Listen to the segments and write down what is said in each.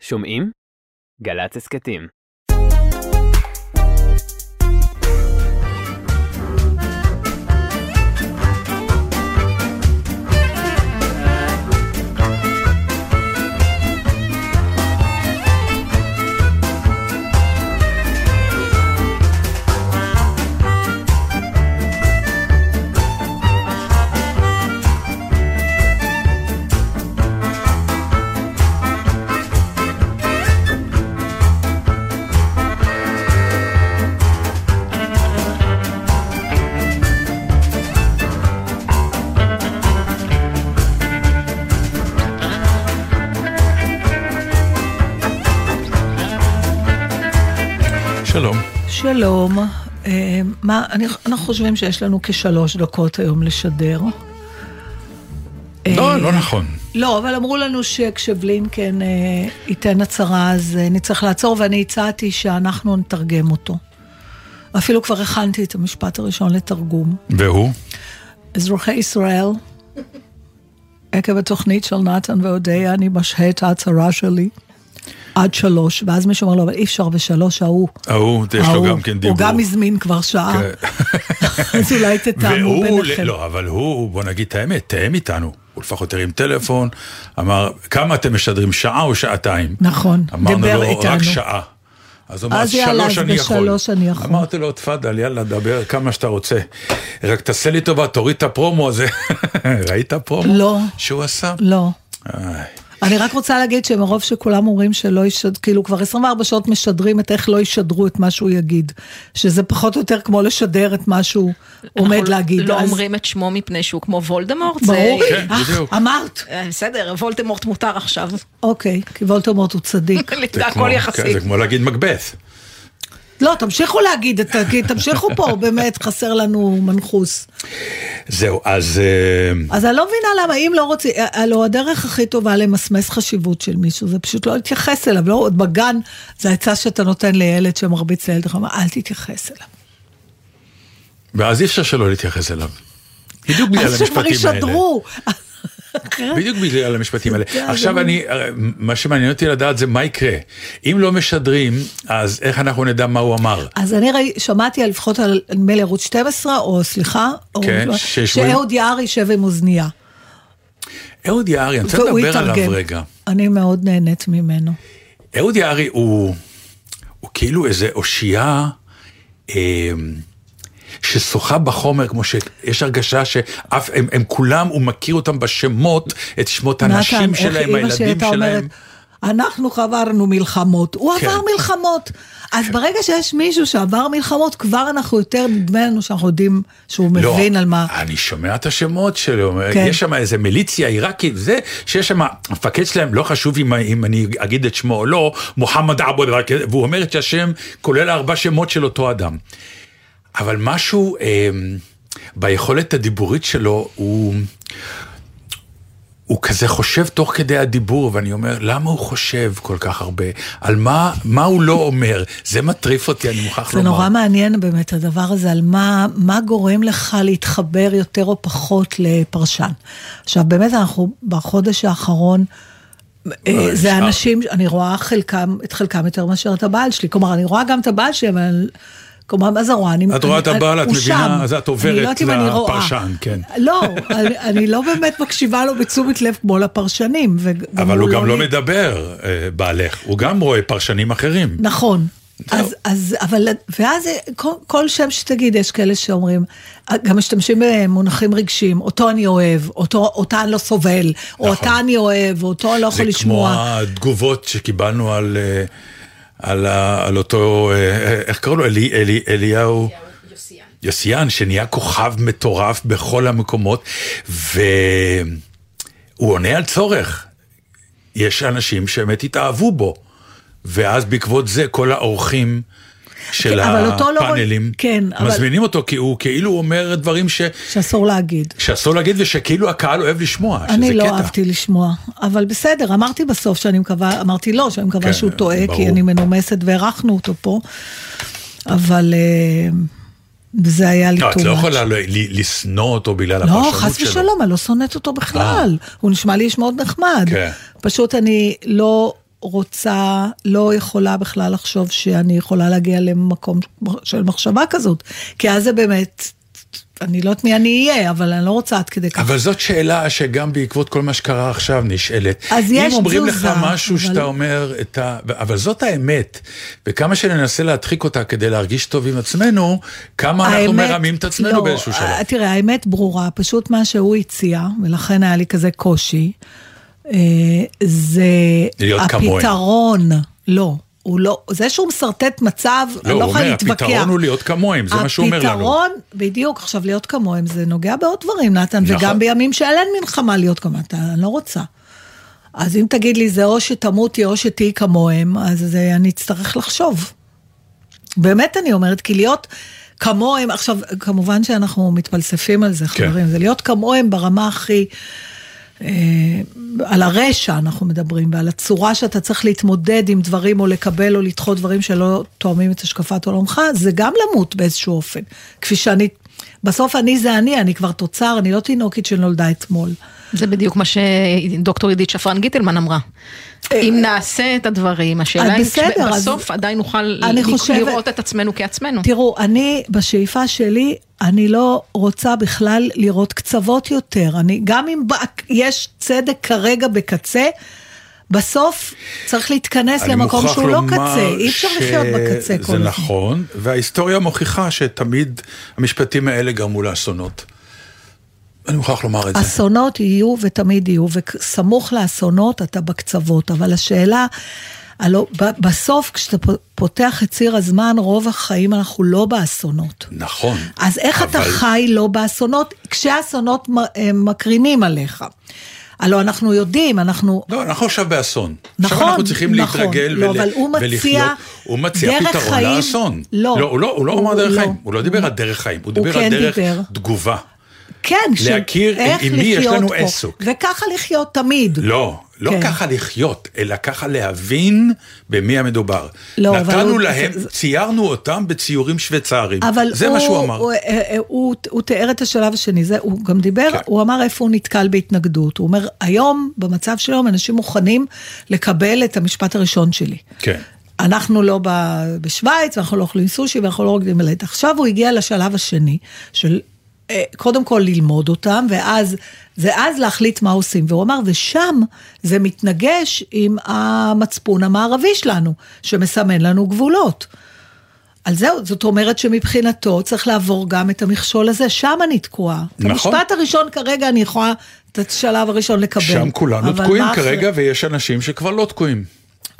שומעים? גל"צ הסכתים. שלום, אה, מה, אני, אנחנו חושבים שיש לנו כשלוש דקות היום לשדר. לא, אה, לא נכון. לא, אבל אמרו לנו שכשבלינקן אה, ייתן הצהרה אז אה, נצטרך לעצור, ואני הצעתי שאנחנו נתרגם אותו. אפילו כבר הכנתי את המשפט הראשון לתרגום. והוא? אזרחי ישראל, עקב התוכנית של נתן ואודיה, אני משהה את ההצהרה שלי עד שלוש, ואז מישהו אומר לו, אבל אי אפשר בשלוש, ההוא. ההוא, יש לו גם כן דיבור. הוא גם הזמין כבר שעה, כן. אז אולי תתאמו ביניכם. לא, אבל הוא, בוא נגיד את האמת, תאם איתנו. הוא לפחות הרים טלפון, אמר, כמה אתם משדרים, שעה או שעתיים? נכון, אמרנו דיבר לו, איתנו. רק שעה. אז הוא אמר, אז יאללה, שלוש אז. בשלוש אני יכול. אמרתי לו, תפאדל, יאללה, דבר כמה שאתה רוצה. רק תעשה לי טובה, תוריד את הפרומו הזה. ראית פרומו? לא. שהוא עשה? לא. אני רק רוצה להגיד שמרוב שכולם אומרים שלא ישד... כאילו כבר 24 שעות משדרים את איך לא ישדרו את מה שהוא יגיד. שזה פחות או יותר כמו לשדר את מה שהוא עומד אנחנו להגיד. לא אז- אומרים את שמו מפני שהוא כמו וולדמורט? ברור. זה- כן, אה, בדיוק. אמרת. אה, בסדר, וולדמורט מותר עכשיו. אוקיי, כי וולטמורט הוא צדיק. זה כמו- הכל יחסי. כן, זה כמו להגיד מקבeth. לא, תמשיכו להגיד, תמשיכו פה, באמת, חסר לנו מנחוס. זהו, אז... אה, אז אני לא מבינה למה, אם לא רוצים, הלוא הדרך הכי טובה למסמס חשיבות של מישהו, זה פשוט לא להתייחס אליו, לא, עוד בגן, זה העצה שאתה נותן לילד שמרביץ לילד, אל תתייחס אליו. ואז אי אפשר שלא להתייחס אליו. בדיוק בגלל אז שכבר המשפטים האלה. ישדרו. בדיוק בגלל המשפטים האלה. זה עכשיו אני, מה שמעניין אותי לדעת זה מה יקרה. אם לא משדרים, אז איך אנחנו נדע מה הוא אמר? אז אני ראי, שמעתי לפחות על, נדמה לי ערוץ 12, או סליחה, כן, שאהוד יער יישב עם אוזנייה. אהוד יערי, אני רוצה לדבר עליו. רגע. אני מאוד נהנית ממנו. אהוד יערי הוא, הוא כאילו איזה אושייה אה, ששוחה בחומר, כמו שיש הרגשה שאף, הם, הם כולם, הוא מכיר אותם בשמות, את שמות הנשים שלהם, הילדים שלהם. אומרת, אנחנו חברנו מלחמות, הוא כן. עבר מלחמות. אז ברגע שיש מישהו שעבר מלחמות, כבר אנחנו יותר, נדמה לנו שאנחנו יודעים שהוא מבין על מה. לא, אני שומע את השמות שלו, כן. יש שם איזה מיליציה עיראקית, זה שיש שם, המפקד שלהם, לא חשוב אם, אם אני אגיד את שמו או לא, מוחמד כזה, והוא אומר את השם, כולל ארבע שמות של אותו אדם. אבל משהו אה, ביכולת הדיבורית שלו, הוא... הוא כזה חושב תוך כדי הדיבור, ואני אומר, למה הוא חושב כל כך הרבה? על מה, מה הוא לא אומר? זה מטריף אותי, אני מוכרח זה לומר. נורא מעניין באמת הדבר הזה, על מה, מה גורם לך להתחבר יותר או פחות לפרשן. עכשיו באמת אנחנו בחודש האחרון, אה, לא, זה. אנשים, אני רואה חלקם, את חלקם יותר מאשר את הבעל שלי, כלומר אני רואה גם את הבעל שלי, אבל... כלומר, מה זה רואה? אני, את רואה את הבעל, את מבינה, שם. אז את אני עוברת לא. לפרשן, כן. לא, אני, אני לא באמת מקשיבה לו בתשומת לב כמו לפרשנים. וגם אבל הוא גם לא מדבר, אה, בעלך, הוא גם רואה פרשנים אחרים. נכון. אז, אז, אבל, ואז כל, כל שם שתגיד, יש כאלה שאומרים, גם משתמשים במונחים רגשיים, אותו אני אוהב, אותו, אותה אני לא סובל, או נכון. אותה אני אוהב, או אותו אני לא זה יכול כמו לשמוע. התגובות שקיבלנו על, אה, על, ה- על אותו, אה, איך קראו לו? אלי, אלי, אליהו? יוסיאן, שנהיה כוכב מטורף בכל המקומות, והוא עונה על צורך. יש אנשים שבאמת התאהבו בו, ואז בעקבות זה כל האורחים של כן, לא- הפאנלים כן, אבל- מזמינים אותו, כי הוא כאילו אומר דברים ש... שאסור להגיד. שאסור להגיד ושכאילו הקהל אוהב לשמוע, שזה אני לא קטע. אהבתי לשמוע, אבל בסדר, אמרתי בסוף שאני מקווה, אמרתי לא, שאני מקווה כן, שהוא טועה, ברור. כי אני מנומסת והערכנו אותו פה, אבל אה, זה היה לי לא, את לא. יכולה ל- ל- לשנוא אותו בגלל הפרשנות לא, שלו. חס ושלום, אני לא שונאת אותו בכלל. הוא נשמע לי איש מאוד נחמד. כן. פשוט אני לא, רוצה, לא יכולה בכלל לחשוב שאני יכולה להגיע למקום של מחשבה כזאת. כי אז זה באמת, אני לא יודעת מי אני אהיה, אבל אני לא רוצה עד כדי כך. אבל זאת שאלה שגם בעקבות כל מה שקרה עכשיו נשאלת. אז יש אם אומרים לך תזוזה, משהו אבל- שאתה אומר, את ה... אבל זאת האמת, וכמה שננסה להדחיק אותה כדי להרגיש טוב עם עצמנו, כמה אנחנו האמת- מרמים את עצמנו לא, באיזשהו שלב. אה, תראה, האמת ברורה, פשוט מה שהוא הציע, ולכן היה לי כזה קושי, זה להיות כמוהם. הפתרון, לא. הוא לא, זה שהוא משרטט מצב, לא, אני לא יכולה להתווכח. הפתרון הוא להיות כמוהם, זה מה שהוא אומר לנו. הפתרון, בדיוק, עכשיו להיות כמוהם, זה נוגע בעוד דברים, נתן, נכון. וגם בימים שאין מלחמה להיות כמוהם, אתה, אני לא רוצה. אז אם תגיד לי, זה או שתמותי או שתהיי כמוהם, אז זה, אני אצטרך לחשוב. באמת אני אומרת, כי להיות כמוהם, עכשיו, כמובן שאנחנו מתפלספים על זה, כן. חברים, זה להיות כמוהם ברמה הכי... אה, על הרשע אנחנו מדברים, ועל הצורה שאתה צריך להתמודד עם דברים, או לקבל או לדחות דברים שלא תואמים את השקפת עולמך, זה גם למות באיזשהו אופן. כפי שאני, בסוף אני זה אני, אני כבר תוצר, אני לא תינוקית שנולדה אתמול. זה בדיוק מה שדוקטור עידית שפרן גיטלמן אמרה. אם נעשה את הדברים, השאלה אם בסדר, אז- בסוף עדיין נוכל לראות את עצמנו כעצמנו. תראו, אני, בשאיפה שלי, אני לא רוצה בכלל לראות קצוות יותר. אני, גם אם יש צדק כרגע בקצה, בסוף צריך להתכנס למקום שהוא לא קצה, אי אפשר לחיות בקצה כל זה הזמן. נכון, וההיסטוריה מוכיחה שתמיד המשפטים האלה גרמו לאסונות. אני מוכרח לומר את זה. אסונות יהיו ותמיד יהיו, וסמוך לאסונות אתה בקצוות, אבל השאלה, הלא, בסוף כשאתה פותח את ציר הזמן, רוב החיים אנחנו לא באסונות. נכון. אז איך אתה אבל- חי לא באסונות, כשהאסונות הם מקרינים עליך? הלוא אנחנו יודעים, אנחנו... לא, אנחנו עכשיו באסון. נכון, עכשיו אנחנו צריכים נכון. להתרגל לא, ול- אבל הוא מציע ולחיות. הוא מציע פתרון חיים- לאסון. לא. לא, הוא לא, הוא לא הוא- אמר דרך לא. חיים, הוא לא דיבר על דרך חיים, הוא דיבר כן על דרך דיבר. תגובה. כן, להכיר איך עם מי יש לנו פה. עסק. וככה לחיות תמיד. לא, לא כן. ככה לחיות, אלא ככה להבין במי המדובר. לא, אבל נתנו הוא- להם, זה- ציירנו אותם בציורים שוויצריים. אבל זה הוא, מה שהוא אמר. הוא, הוא, הוא, הוא, הוא תיאר את השלב השני, זה, הוא גם דיבר, כן. הוא אמר איפה הוא נתקל בהתנגדות. הוא אומר, היום, במצב של היום, אנשים מוכנים לקבל את המשפט הראשון שלי. כן. אנחנו לא בשוויץ, ואנחנו לא אוכלים סושי, ואנחנו לא רוקדים מלט. עכשיו הוא הגיע לשלב השני, של אה, קודם כל ללמוד אותם, ואז, ואז להחליט מה עושים. והוא אמר, ושם זה מתנגש עם המצפון המערבי שלנו, שמסמן לנו גבולות. על זהו, זאת אומרת שמבחינתו צריך לעבור גם את המכשול הזה, שם אני תקועה. את נכון. המשפט הראשון כרגע אני יכולה את השלב הראשון לקבל. שם כולנו תקועים אחרי- כרגע, ויש אנשים שכבר לא תקועים.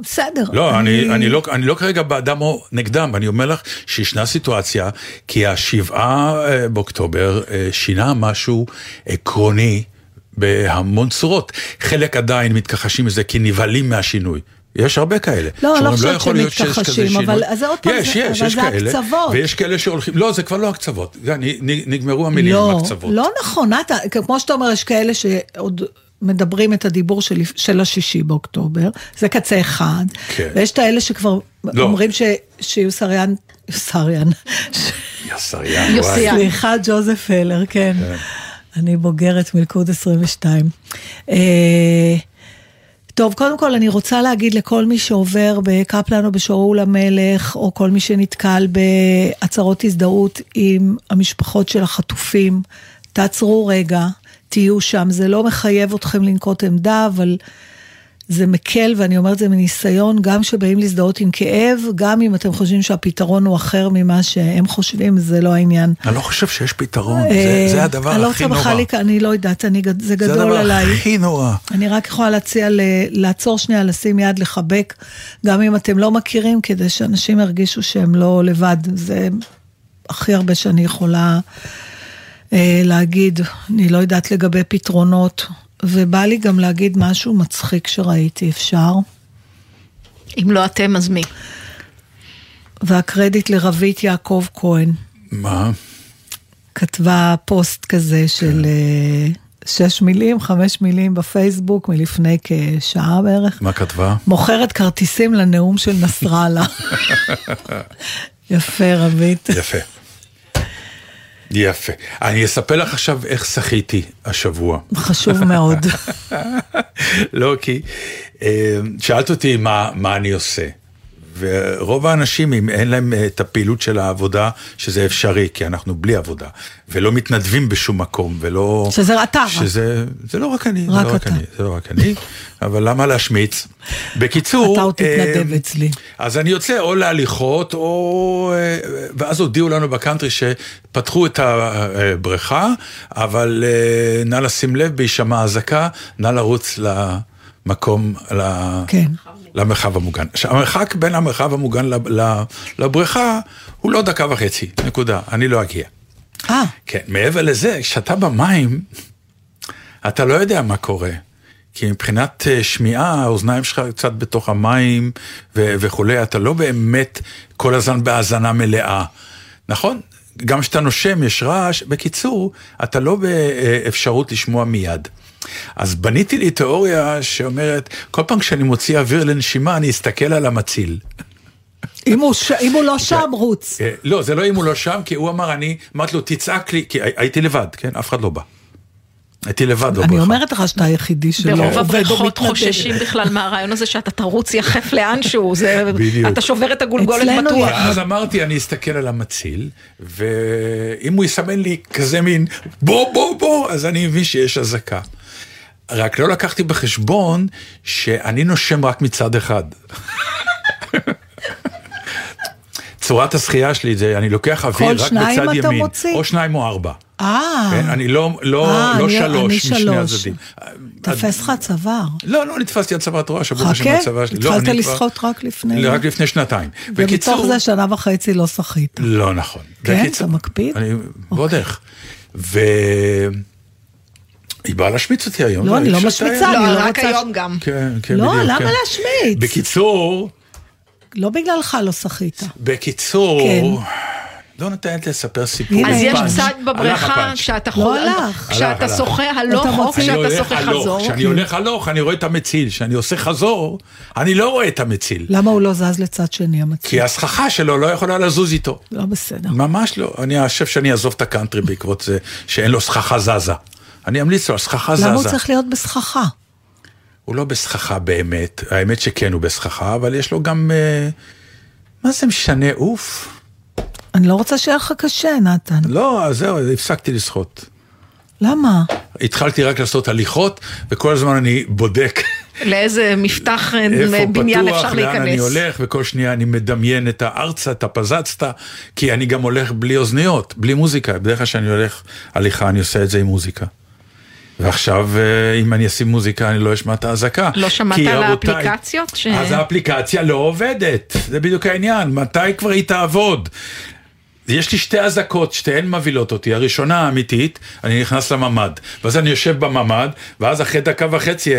בסדר. לא, אני, אני, לא, אני לא כרגע בעדם או נגדם, אני אומר לך שישנה סיטואציה, כי השבעה אה, באוקטובר אה, שינה משהו עקרוני בהמון צורות. חלק עדיין מתכחשים מזה כי נבהלים מהשינוי. יש הרבה כאלה. לא, אני לא שאומרים, חושבת שמתכחשים, שינוי." אבל- זה עוד פעם, יש, יש, יש כאלה. הקצוות. ויש כאלה שהולכים, לא, זה כבר לא הקצוות. נגמרו המילים עם לא, הקצוות. לא נכון, נתן, כמו שאתה אומר, יש כאלה שעוד מדברים את הדיבור של, של השישי באוקטובר, זה קצה אחד, כן. ויש את האלה שכבר לא. אומרים ש, שיוסריאן, יוסריאן, יסריאן, וואי. יוסיאן. סליחה, ג'וזף הלר, כן. אני בוגרת מלכוד 22. אה, טוב, קודם כל אני רוצה להגיד לכל מי שעובר בקפלן או בשאול המלך, או כל מי שנתקל בהצהרות הזדהות עם המשפחות של החטופים, תעצרו רגע, תהיו שם. זה לא מחייב אתכם לנקוט עמדה, אבל זה מקל, ואני אומרת זה מניסיון, גם שבאים להזדהות עם כאב, גם אם אתם חושבים שהפתרון הוא אחר ממה שהם חושבים, זה לא העניין. אני לא חושב שיש פתרון, זה, אה, זה הדבר אני לא הכי רוצה נורא. בכלל אני לא יודעת, אני, זה זה גדול הדבר עליי. הכי נורא. אני רק יכולה להציע ל- לעצור שנייה, לשים יד, לחבק, גם אם אתם לא מכירים, כדי שאנשים ירגישו שהם לא לבד. זה הכי הרבה שאני יכולה להגיד. אני לא יודעת לגבי פתרונות, ובא לי גם להגיד משהו מצחיק שראיתי, אפשר? אם לא אתם, אז מי? והקרדיט לרבית יעקב כהן. מה? כתבה פוסט כזה של אה, שש מילים, חמש מילים בפייסבוק מלפני כשעה בערך. מה כתבה? מוכרת כרטיסים לנאום של נסראללה. יפה, רבית. יפה. יפה. אני אספר לך עכשיו איך שחיתי השבוע. חשוב מאוד. לא, כי אה, שאלת אותי מה, מה אני עושה. ורוב האנשים, אם אין להם אה, את הפעילות של העבודה, שזה אפשרי, כי אנחנו בלי עבודה, ולא מתנדבים בשום מקום, ולא... שזה אתה. שזה, זה לא רק אני, רק זה לא רק אתה. אני, זה לא רק אני, אבל למה להשמיץ? בקיצור... אתה עוד תתנדב אה, אצלי. אז אני יוצא או להליכות, או... אה, ואז הודיעו לנו בקאנטרי שפתחו את הבריכה, אבל נא לשים לב, בהישמע אזעקה, נא לרוץ למקום, ל... כן. למרחב המוגן. עכשיו, המרחק בין המרחב המוגן לב- לבריכה הוא לא דקה וחצי, נקודה. אני לא אגיע. אה, כן, מעבר לזה, כשאתה במים, אתה לא יודע מה קורה. כי מבחינת אה, שמיעה, האוזניים שלך קצת בתוך המים ו- וכולי, אתה לא באמת כל הזמן בהאזנה מלאה. נכון? גם כשאתה נושם יש רעש. בקיצור, אתה לא באפשרות לשמוע מיד. אז בניתי לי תיאוריה שאומרת, כל פעם כשאני מוציא אוויר לנשימה, אני אסתכל על המציל. אם הוא ש- אם הוא לא שם, רוץ. אה, לא, זה לא אם הוא לא שם, כי הוא אמר, אני, אמרתי לו, תצעק לי, כי הי- הייתי לבד, כן? אף אחד לא בא. הייתי לבד בבריכה. אני אומרת לך שאתה היחידי שלא ברוב עובד או הבריכות מתנדב. חוששים בכלל מהרעיון הזה שאתה תרוץ יחף לאנשהו, זה, בדיוק. אתה שובר את הגולגולת בטוח. אז אמרתי, אני אסתכל על המציל, ואם הוא יסמן לי כזה מין בוא, בוא, בוא, אז אני מבין שיש אזעקה. רק לא לקחתי בחשבון שאני נושם רק מצד אחד. צורת השחייה שלי זה, אני לוקח אוויר רק בצד ימין. מוציא? או שניים או ארבע. אה, כן? אני לא, לא, אה, לא אני- שלוש אני משני שלוש. הצדדים. תפס לך צוואר. לא, לא נתפסתי על צוואר, את רואה, שבור השם חכה, בצבא שלי. לא, התחלת לשחות רק לפני... רק לפני שנתיים. ומתוך בקיצור- זה שנה וחצי לא שחית. לא נכון. כן? אתה מקפיד? אני ועוד איך. היא באה להשמיץ אותי היום. לא, אני לא משמיצה? אני לא, לא רק רוצה... היום גם. כן, כן, לא, בדיוק. למה כן. להשמיץ? בקיצור, לא בגללך לא שחית. בקיצור, כן. לא נותנת לספר סיפור. אז יש. צד בבריכה. כשאתה לא שוחה הלוך או כשאתה שוחה חזור. כשאני כן. הולך הלוך, אני רואה את המציל. כשאני עושה חזור, אני לא רואה את המציל. למה הוא לא זז לצד שני המצב? כי הסככה שלו לא יכולה לזוז איתו. לא בסדר. ממש לא. אני חושב שאני אעזוב את הקאנטרי בעקבות זה שאין לו סככה זזה. אני אמליץ לו, הסככה זזה. למה הוא צריך להיות בסככה? הוא לא בסככה באמת, האמת שכן הוא בסככה, אבל יש לו גם... אה, מה זה משנה, אוף? אני לא רוצה שיהיה לך קשה, נתן. לא, אז זהו, הפסקתי לשחות. למה? התחלתי רק לעשות הליכות, וכל הזמן אני בודק לאיזה מפתח אה, איפה בניין פתוח, אפשר לאן אני להיכנס. הולך, וכל שנייה אני מדמיין את הארצה, את הפזצתא, כי אני גם הולך בלי אוזניות, בלי מוזיקה. בדרך כלל כשאני הולך הליכה, אני עושה את זה עם מוזיקה. ועכשיו, אה, אם אני אשים מוזיקה, אני לא אשמע את האזעקה. לא שמעת על האפליקציות? ש- אז האפליקציה לא עובדת, זה בדיוק העניין, מתי כבר היא תעבוד? יש לי שתי אזעקות, שתיהן מבהילות אותי. הראשונה האמיתית, אני נכנס לממ"ד, ואז אני יושב בממ"ד, ואז אחרי דקה וחצי,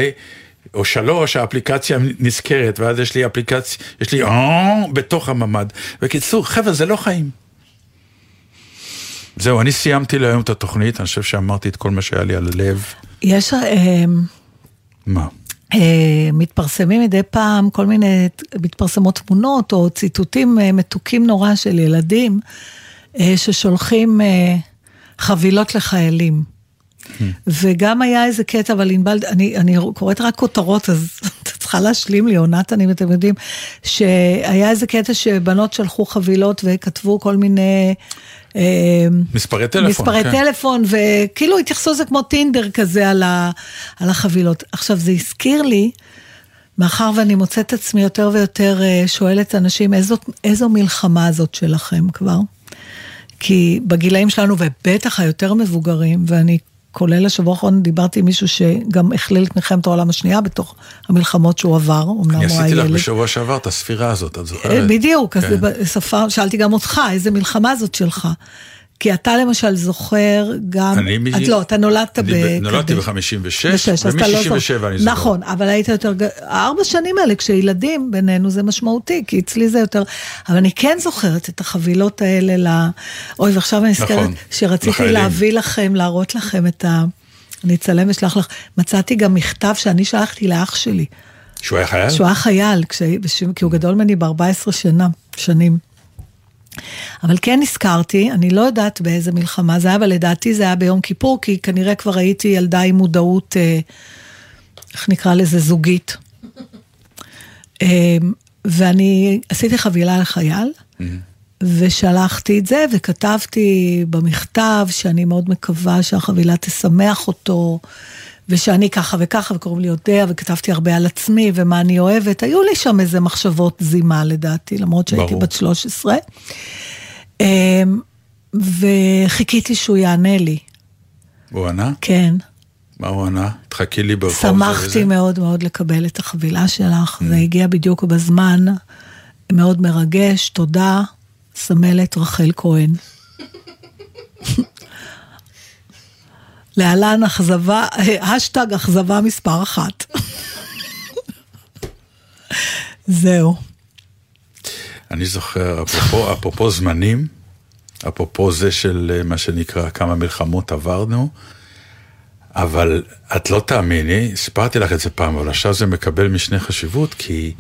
או שלוש, האפליקציה נזכרת, ואז יש לי אפליקציה, יש לי אה, בתוך הממ"ד. בקיצור, חבר'ה, זה לא חיים. זהו, אני סיימתי להיום את התוכנית, אני חושב שאמרתי את כל מה שהיה לי על הלב. יש... אה, מה? אה, מתפרסמים מדי פעם כל מיני, מתפרסמות תמונות או ציטוטים אה, מתוקים נורא של ילדים ששולחים חבילות לחיילים. וגם היה איזה קטע, אבל ענבל, אני, אני קוראת רק כותרות, אז את צריכה להשלים לי, או נתן, אם אתם יודעים, שהיה איזה קטע שבנות שלחו חבילות וכתבו כל מיני... אה, מספרי טלפון. מספרי כן. טלפון, וכאילו התייחסו לזה כמו טינדר כזה על, ה, על החבילות. עכשיו, זה הזכיר לי, מאחר ואני מוצאת עצמי יותר ויותר אה, שואלת אנשים, איזו, איזו מלחמה הזאת שלכם כבר? כי בגילאים שלנו, ובטח היותר מבוגרים, ואני כולל השבוע האחרון דיברתי עם מישהו שגם הכליל את מלחמת העולם השנייה בתוך המלחמות שהוא עבר, אמנם אני הוא היה עשיתי לך ילד. בשבוע שעבר את הספירה הזאת, את אה, זוכרת? בדיוק, אז כן. בספר, שאלתי גם אותך, איזה מלחמה זאת שלך? כי אתה למשל זוכר גם, אני מ- את לא, אתה נולדת אני ב... נולדתי ב-56, אז אתה לא ומ-67 זוכר. אני זוכר. נכון, אבל היית יותר, הארבע שנים האלה, כשילדים בינינו זה משמעותי, כי אצלי זה יותר, אבל אני כן זוכרת את החבילות האלה ל... אוי, ועכשיו אני נזכרת נכון, שרציתי לחיילים. להביא לכם, להראות לכם את ה... אני אצלם ואשלח לך, מצאתי גם מכתב שאני שלחתי לאח שלי. שהוא היה חייל? שהוא היה חייל, בש- כי הוא גדול ממני ב-14 שנה, שנים. אבל כן נזכרתי, אני לא יודעת באיזה מלחמה זה היה, אבל לדעתי זה היה ביום כיפור, כי כנראה כבר הייתי ילדה עם מודעות, אה, איך נקרא לזה, זוגית. אמ, ואני עשיתי חבילה לחייל, ושלחתי את זה, וכתבתי במכתב שאני מאוד מקווה שהחבילה תשמח אותו, ושאני ככה וככה, וקוראים לי יודע, וכתבתי הרבה על עצמי, ומה אני אוהבת. היו לי שם איזה מחשבות זימה לדעתי, למרות שהייתי ברור. בת 13. אמ, וחיכיתי שהוא יענה לי, הוא ענה? כן. מה הוא ענה? תחכי לי ברחוב. זה שמחתי. מאוד מאוד לקבל את החבילה שלך, זה הגיע בדיוק בזמן, מאוד מרגש, תודה, סמלת רחל כהן. להלן אכזבה, השטג אכזבה מספר אחת. זהו. אני זוכר, אפרופו, אפרופו זמנים, אפרופו זה של אה, מה שנקרא כמה מלחמות עברנו, אבל את לא תאמיני, סיפרתי לך את זה פעם, אבל עכשיו זה מקבל משנה חשיבות, כי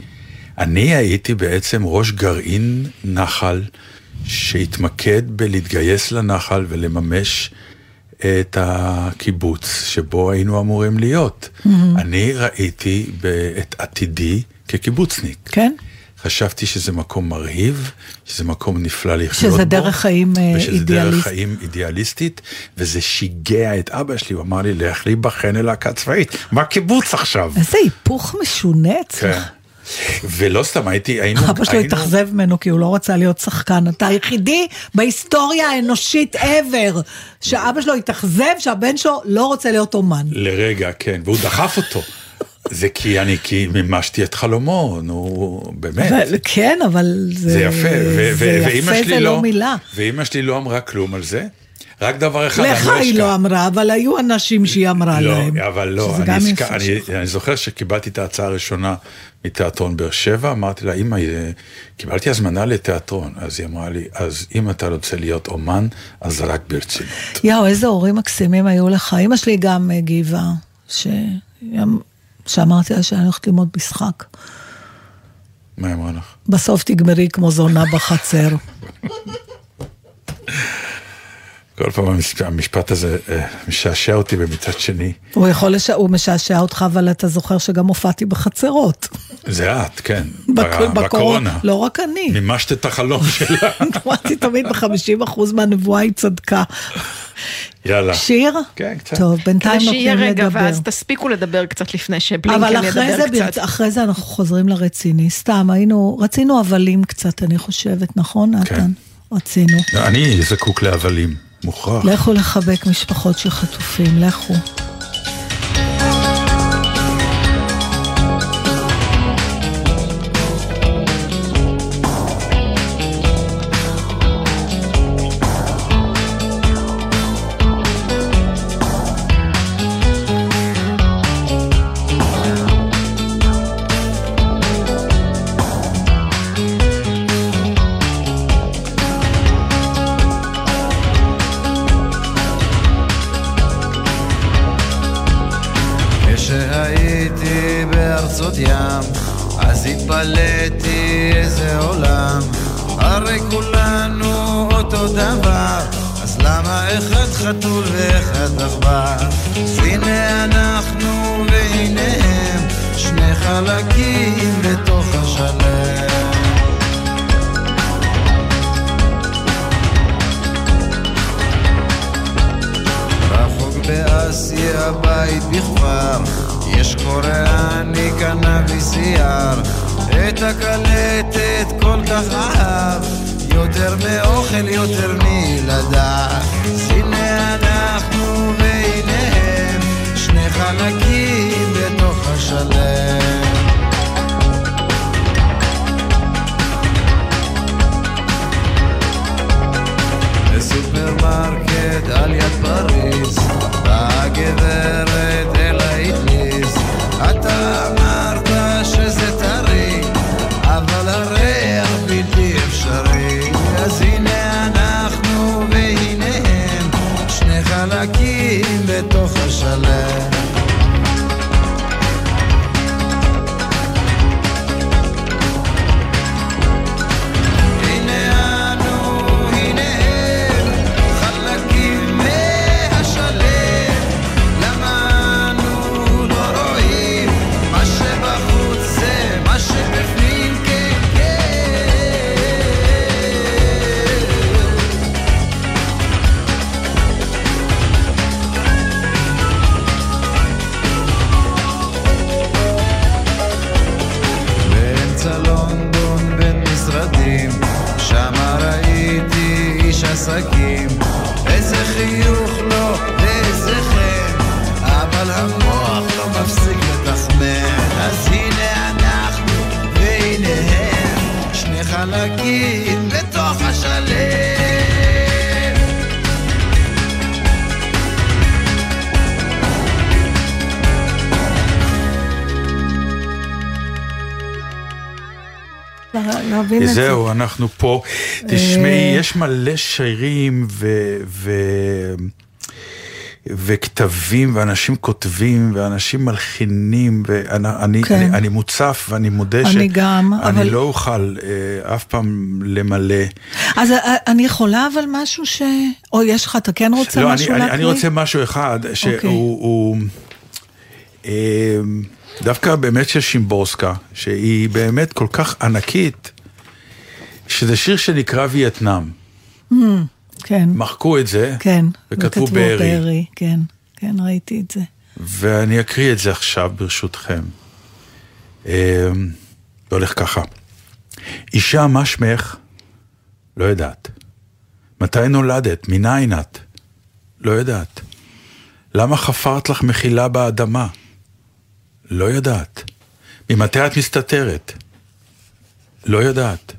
אני הייתי בעצם ראש גרעין נחל שהתמקד בלהתגייס לנחל ולממש את הקיבוץ שבו היינו אמורים להיות. Mm-hmm. אני ראיתי את עתידי כקיבוצניק. כן? חשבתי שזה מקום מרהיב, שזה מקום נפלא לחיות בו. שזה דרך חיים אה, ושזה דרך אידיאליסט. חיים אידיאליסטית, וזה שיגע את אבא שלי, הוא אמר לי, לך להיבחן ללהקה צבאית, מה קיבוץ עכשיו? איזה היפוך משונה אצלך. כן. ולא סתם, הייתי, היינו... אבא שלו היינו- התאכזב ממנו כי הוא לא רצה להיות שחקן. אתה היחידי בהיסטוריה האנושית ever שאבא שלו התאכזב שהבן שלו לא רוצה להיות אומן. לרגע, כן, והוא דחף אותו. זה כי אני, כי מימשתי את חלומו, נו, באמת. אבל- כן, אבל זה... זה יפה, ו- זה ו- ואימא יפה שלי זה לא, לא מילה. ואימא שלי לא אמרה כלום על זה, רק דבר אחד, אני לך לא היא. לא אמרה, אבל היו אנשים שהיא אמרה לא, להם. אבל לא, אני, הסק... יפה אני. אני זוכר שקיבלתי את ההצעה הראשונה מתיאטרון באר שבע, אמרתי לה, אמא, קיבלתי הזמנה לתיאטרון, אז היא אמרה לי, אז אם אתה רוצה להיות אומן, אז רק ברצינות. יואו, איזה הורים מקסימים היו לך. אמא שלי גם הגיבה, ש... שאמרתי לה שאני הולכת ללמוד משחק. מה אמרה לך? בסוף תגמרי כמו זונה בחצר. כל פעם המשפט, הזה אה, משעשע אותי, ומצד שני, הוא יכול, לש... הוא משעשע אותך, אבל אתה זוכר שגם הופעתי בחצרות. זה את, כן, בק- בקורונה. לא רק אני. מימשת את החלום שלה. אמרתי תמיד ב-50% מהנבואה היא צדקה. יאללה. שיר? כן, קצת. טוב, בינתיים כדי שיהיה נותנים רגע, לדבר. ואז תספיקו לדבר קצת לפני שבלינקן אבל אחרי ידבר זה, קצת. ברצ... אחרי זה אנחנו חוזרים לרציני. סתם, היינו, רצינו הבלים קצת, אני חושבת, נכון, כן. נתן? רצינו. אני זקוק להבלים, מוכרח. לכו לחבק משפחות של חטופים, לכו. מלא שירים ו... ו... וכתבים, ואנשים כותבים, ואנשים מלחינים, ואני כן. אני, אני מוצף, ואני מודה אני גם, שאני אבל- לא אוכל אה, אף פעם למלא. אז אה, אני יכולה אבל משהו ש... או יש לך, אתה כן רוצה לא, משהו אני, אני, להקריא? אני רוצה משהו אחד, שהוא אוקיי. הוא, אה, דווקא באמת של שימבורסקה, שהיא באמת כל כך ענקית, שזה שיר שנקרא וייטנאם. כן, מחקו את זה, כן. וכתבו וכתבו בארי. בארי, כן, כן, ראיתי את זה. ואני אקריא את זה עכשיו ברשותכם. אה, זה הולך ככה. אישה, מה שמך? לא יודעת. מתי נולדת? מניין את? לא יודעת. למה חפרת לך מחילה באדמה? לא יודעת. ממתי את מסתתרת? לא יודעת.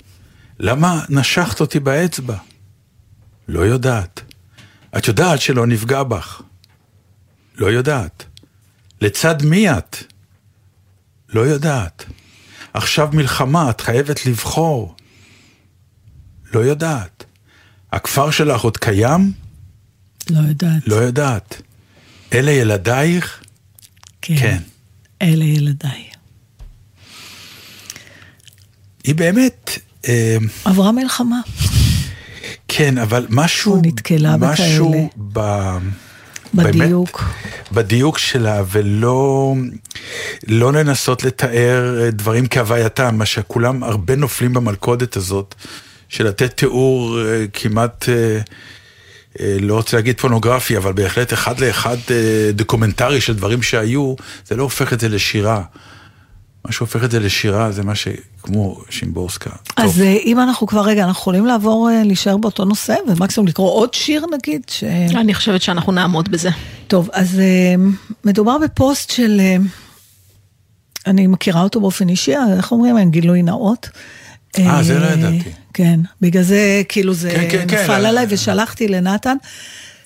למה נשכת אותי באצבע? לא יודעת. את יודעת שלא נפגע בך. לא יודעת. לצד מי את? לא יודעת. עכשיו מלחמה, את חייבת לבחור. לא יודעת. הכפר שלך עוד קיים? לא יודעת. לא יודעת. אלה ילדייך? כן. אלה ילדיי. היא באמת, אה, עברה מלחמה. כן, אבל משהו, או נתקלה משהו בכאלה. ב... בדיוק. באמת, בדיוק שלה, ולא לא לנסות לתאר אה, דברים כהווייתם, מה שכולם הרבה נופלים במלכודת הזאת, של לתת תיאור אה, כמעט, אה, לא רוצה להגיד פורנוגרפי, אבל בהחלט אחד לאחד דוקומנטרי של דברים שהיו, זה לא הופך את זה לשירה. מה שהופך את זה לשירה זה מה שכמו שימבורסקה. אז טוב. אה, אם אנחנו כבר, רגע, אנחנו יכולים לעבור, אה, להישאר באותו נושא, ומקסימום לקרוא עוד שיר נגיד? ש... אני חושבת שאנחנו נעמוד בזה. טוב, אז אה, מדובר בפוסט של, אני מכירה אותו באופן אישי, איך אומרים, אין גילוי נאות. אה, זה לא ידעתי. כן, בגלל זה כאילו זה כן, כן, כן. נפל עליי ושלחתי לנתן.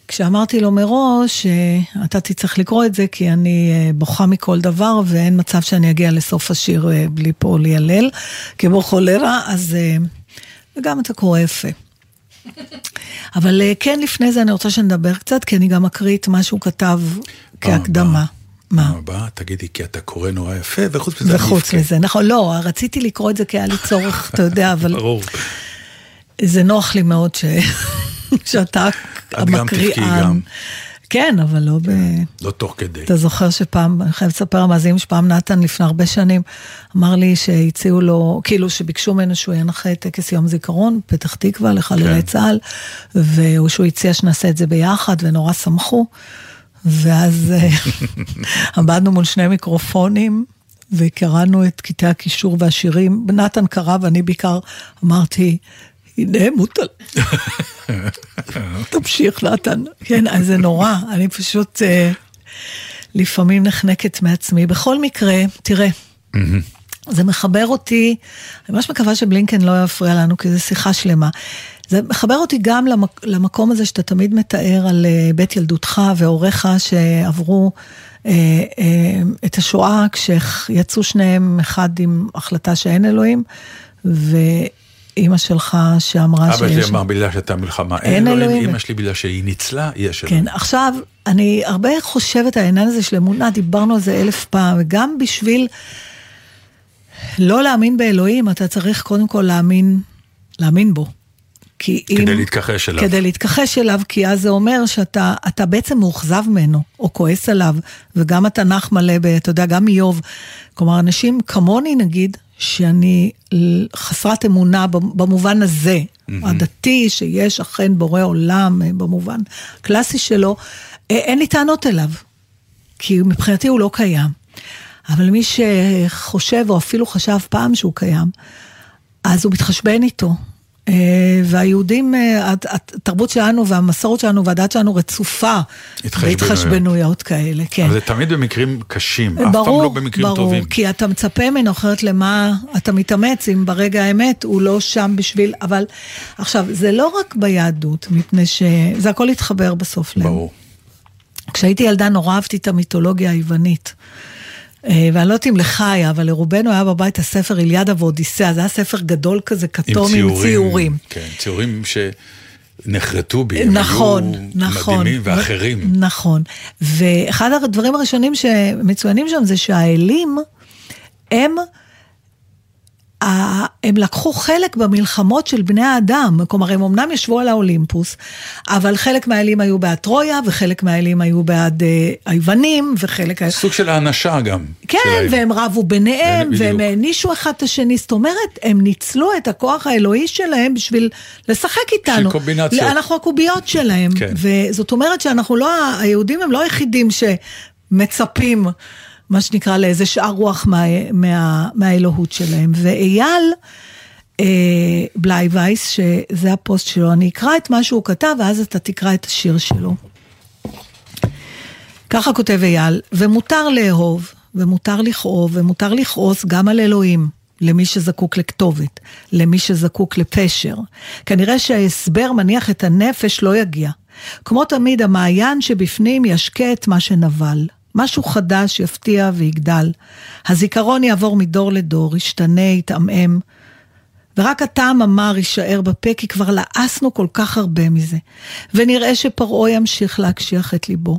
כשאמרתי לו מראש, אתה תצטרך לקרוא את זה כי אני אה, בוכה מכל דבר ואין מצב שאני אגיע לסוף השיר אה, בלי פה לילל, כמו חולרה, אז... אה, וגם אתה קורא יפה. אבל כן, לפני זה אני רוצה שנדבר קצת, כי אני גם אקריא את מה שהוא כתב כהקדמה. מה? פעם הבאה תגידי, כי אתה קורא נורא יפה, וחוץ מזה וחוץ. מזה, נכון, לא, רציתי לקרוא את זה כי היה לי צורך, אתה יודע, אבל ברור. זה נוח לי מאוד ש... שאתה המקריאן. כן, אבל לא ב... לא תוך כדי. אתה זוכר שפעם, אני חייבת לספר למאזינים שפעם נתן לפני הרבה שנים אמר לי שהציעו לו, כאילו שביקשו ממנו שהוא ינחה טקס יום זיכרון, פתח תקווה לחללי כן. צה"ל, ושהוא הציע שנעשה את זה ביחד, ונורא שמחו. ואז אה, עמדנו מול שני מיקרופונים, וקראנו את קטעי הקישור והשירים. נתן קרא ואני בעיקר אמרתי, הנה מוטל. תמשיך, נתן. כן, אז זה נורא, אני פשוט אה, לפעמים נחנקת מעצמי. בכל מקרה, תראה, זה מחבר אותי, אני ממש מקווה שבלינקן לא יפריע לנו, כי זו שיחה שלמה. זה מחבר אותי גם למק, למקום הזה שאתה תמיד מתאר על אה, בית ילדותך והוריך שעברו אה, אה, את השואה כשיצאו שניהם, אחד עם החלטה שאין אלוהים, ואימא שלך שאמרה אבא שלי שיש... אמר בגלל שהייתה מלחמה, אין אלוהים. אמא שלי בגלל שהיא ניצלה, יש אלוהים. כן, עכשיו, אני הרבה חושבת על העניין הזה של אמונה, דיברנו על זה אלף פעם, וגם בשביל לא להאמין באלוהים, אתה צריך קודם כל להאמין, להאמין בו. כי אם... כדי להתכחש אליו. כדי להתכחש אליו, כי אז זה אומר שאתה אתה בעצם מאוכזב ממנו, או כועס עליו, וגם התנ"ך מלא, ב, אתה יודע, גם איוב. כלומר, אנשים כמוני נגיד, שאני חסרת אמונה במובן הזה, הדתי, שיש אכן בורא עולם אה, במובן הקלאסי שלו, אה, אין לי טענות אליו, כי מבחינתי הוא לא קיים. אבל מי שחושב, או אפילו חשב פעם שהוא קיים, אז הוא מתחשבן איתו. אה, והיהודים, אה, הת- התרבות שלנו והמסורת שלנו והדת שלנו רצופה התחשבנויות. בהתחשבנויות כאלה, כן. אבל זה תמיד במקרים קשים, אף ברור, פעם לא במקרים ברור, טובים. כי אתה מצפה ממנו אחרת למה אתה מתאמץ אם ברגע האמת הוא לא שם בשביל, אבל עכשיו, זה לא רק ביהדות, מפני שזה הכל התחבר בסוף להם. ברור. כשהייתי ילדה נורא אהבתי את המיתולוגיה היוונית. אה, ואני לא יודעת אם לך היה, אבל לרובנו היה בבית הספר איליאדה ואודיסאה, זה היה ספר גדול כזה, כתום עם ציורים. כן, ציורים שנחרטו בי, הם נכון, היו נכון. מדהימים ואחרים. נכון. ואחד הדברים הראשונים שמצוינים שם זה שהאלים, הם... הם לקחו חלק במלחמות של בני האדם, כלומר הם אמנם ישבו על האולימפוס, אבל חלק מהאלים היו בעד טרויה, וחלק מהאלים היו בעד אה, היוונים, וחלק... סוג של האנשה גם. כן. והם רבו ביניהם. והם הענישו אחד את השני, זאת אומרת, הם ניצלו את הכוח האלוהי שלהם בשביל לשחק איתנו. קומבינציות. אנחנו הקוביות שלהם. כן. וזאת אומרת שאנחנו לא, היהודים הם לא היחידים שמצפים, מה שנקרא, לאיזה שאר רוח מה, מה, מהאלוהות שלהם. ואייל אה, בלייבייס, שזה הפוסט שלו, אני אקרא את מה שהוא כתב, ואז אתה תקרא את השיר שלו. ככה כותב אייל, ומותר לאהוב, ומותר לכאוב, ומותר לכעוס גם על אלוהים, למי שזקוק לכתובת, למי שזקוק לפשר. כנראה שההסבר מניח את הנפש לא יגיע. כמו תמיד, המעיין שבפנים ישקה את מה שנבל. משהו חדש יפתיע ויגדל. הזיכרון יעבור מדור לדור, ישתנה, יתעמעם. ורק הטעם המר יישאר בפה, כי כבר לעסנו כל כך הרבה מזה. ונראה שפרעה ימשיך להקשיח את ליבו.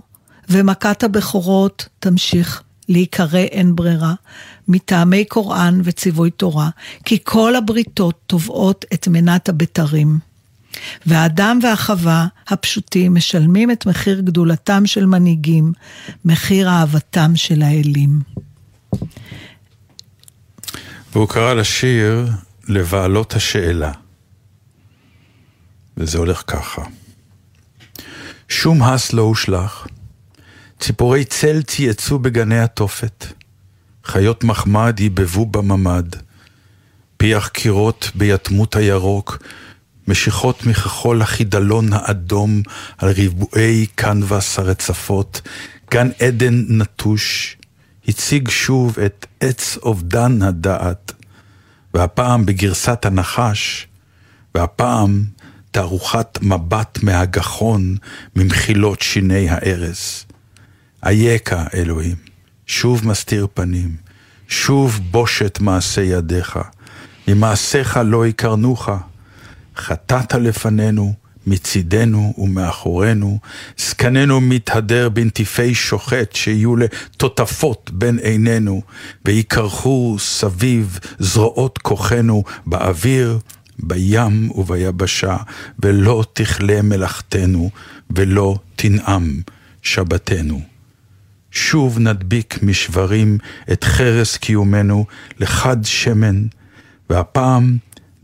ומכת הבכורות תמשיך להיקרא אין ברירה, מטעמי קוראן וציווי תורה, כי כל הבריתות תובעות את מנת הבתרים. והאדם והחווה הפשוטים משלמים את מחיר גדולתם של מנהיגים, מחיר אהבתם של האלים. והוא קרא לשיר לבעלות השאלה. וזה הולך ככה. שום הס לא הושלך, ציפורי צל צייצו בגני התופת, חיות מחמד ייבבו בממד, פיח קירות ביתמות הירוק, משיכות מכחול החידלון האדום על ריבועי קנבס הרצפות, גן עדן נטוש, הציג שוב את עץ אובדן הדעת, והפעם בגרסת הנחש, והפעם תערוכת מבט מהגחון ממחילות שיני הארז. אייכה, אלוהים, שוב מסתיר פנים, שוב בושת מעשה ידיך, ממעשיך לא יקרנוך, חטאת לפנינו, מצידנו ומאחורינו, זקננו מתהדר בנטיפי שוחט שיהיו לטוטפות בין עינינו, ויקרחו סביב זרועות כוחנו באוויר, בים וביבשה, ולא תכלה מלאכתנו, ולא תנעם שבתנו. שוב נדביק משברים את חרס קיומנו לחד שמן, והפעם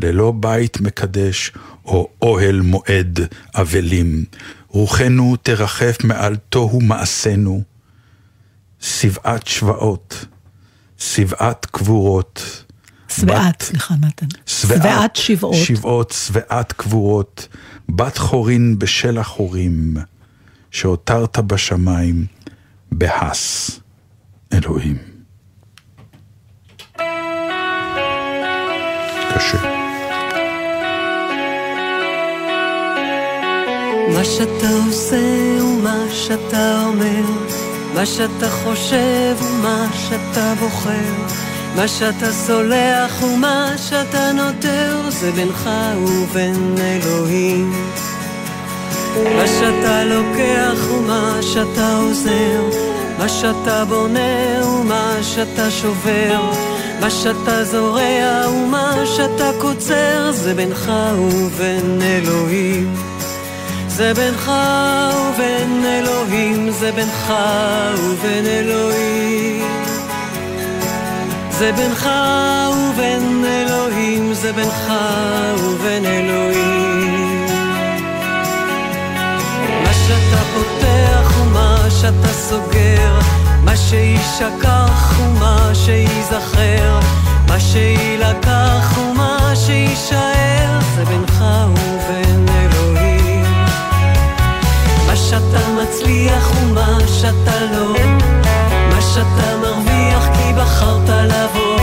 ללא בית מקדש או אוהל מועד אבלים. רוחנו תרחף מעל תוהו מעשינו. שבעת שבעות, שבעת קבורות. שבעת, סליחה. שבעת, שבעת שבעות. שבעות, שבעת קבורות, בת חורין בשל החורים, שהותרת בשמיים בהס אלוהים. קשה. מה שאתה עושה ומה שאתה אומר, מה שאתה חושב ומה שאתה בוחר, מה שאתה סולח ומה שאתה נותר, זה בינך ובין אלוהים. מה שאתה לוקח ומה שאתה עוזר, מה שאתה בונה ומה שאתה שובר, מה שאתה זורע ומה שאתה קוצר, זה בינך ובין אלוהים. זה בינך ובין אלוהים, זה בינך ובין אלוהים. זה בינך ובין אלוהים, זה בינך ובין אלוהים. מה שאתה פותח ומה שאתה סוגר, מה שיישכח ומה שייזכר, מה שיילקח ומה מה שיישאר זה בינך ובין שאתה מצליח ומה שאתה לא, מה שאתה מרוויח כי בחרת לבוא,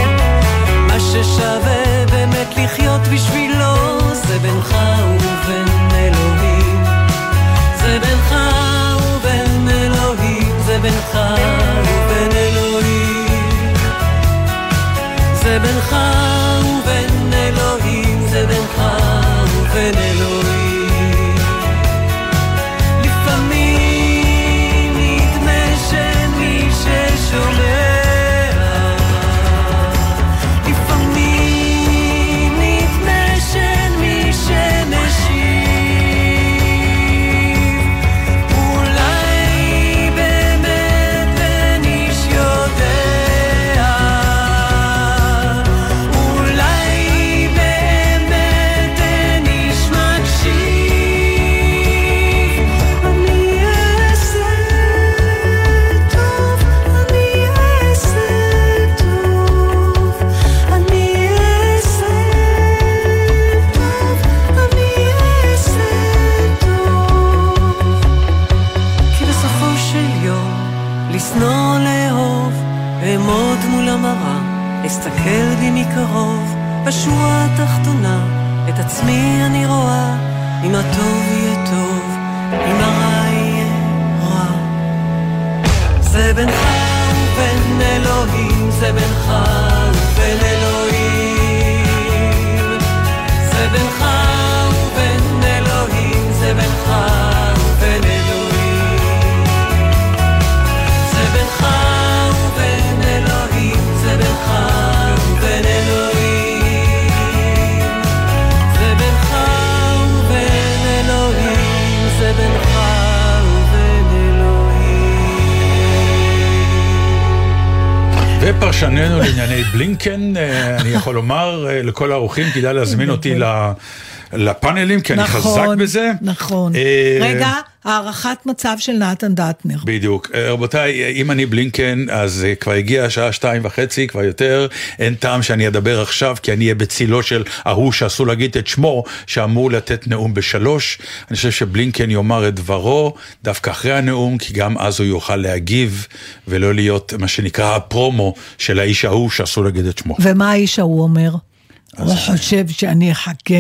מה ששווה באמת לחיות בשבילו זה בינך ובין אלוהים. זה בינך ובין אלוהים, זה בינך ובין אלוהים. זה בינך ובין אלוהים, זה בינך ובין אלוהים. בשורה התחתונה, את עצמי אני רואה, אם הטוב בלינקן, אה, אני יכול לומר אה, לכל האורחים, כדאי להזמין אותי ל- לפאנלים, כי אני חזק בזה. נכון. אה, רגע, הערכת מצב של נתן דטנר. בדיוק. אה, רבותיי, אה, אם אני בלינקן, אז כבר הגיעה השעה שתיים וחצי, כבר יותר. אין טעם שאני אדבר עכשיו, כי אני אהיה בצילו של ההוא שאסור להגיד את שמו, שאמור לתת נאום בשלוש. אני חושב שבלינקן יאמר את דברו דווקא אחרי הנאום, כי גם אז הוא יוכל להגיב, ולא להיות מה שנקרא הפרומו של האיש ההוא שאסור להגיד את שמו. ומה האיש ההוא אומר? הוא חושב שאני אחכה.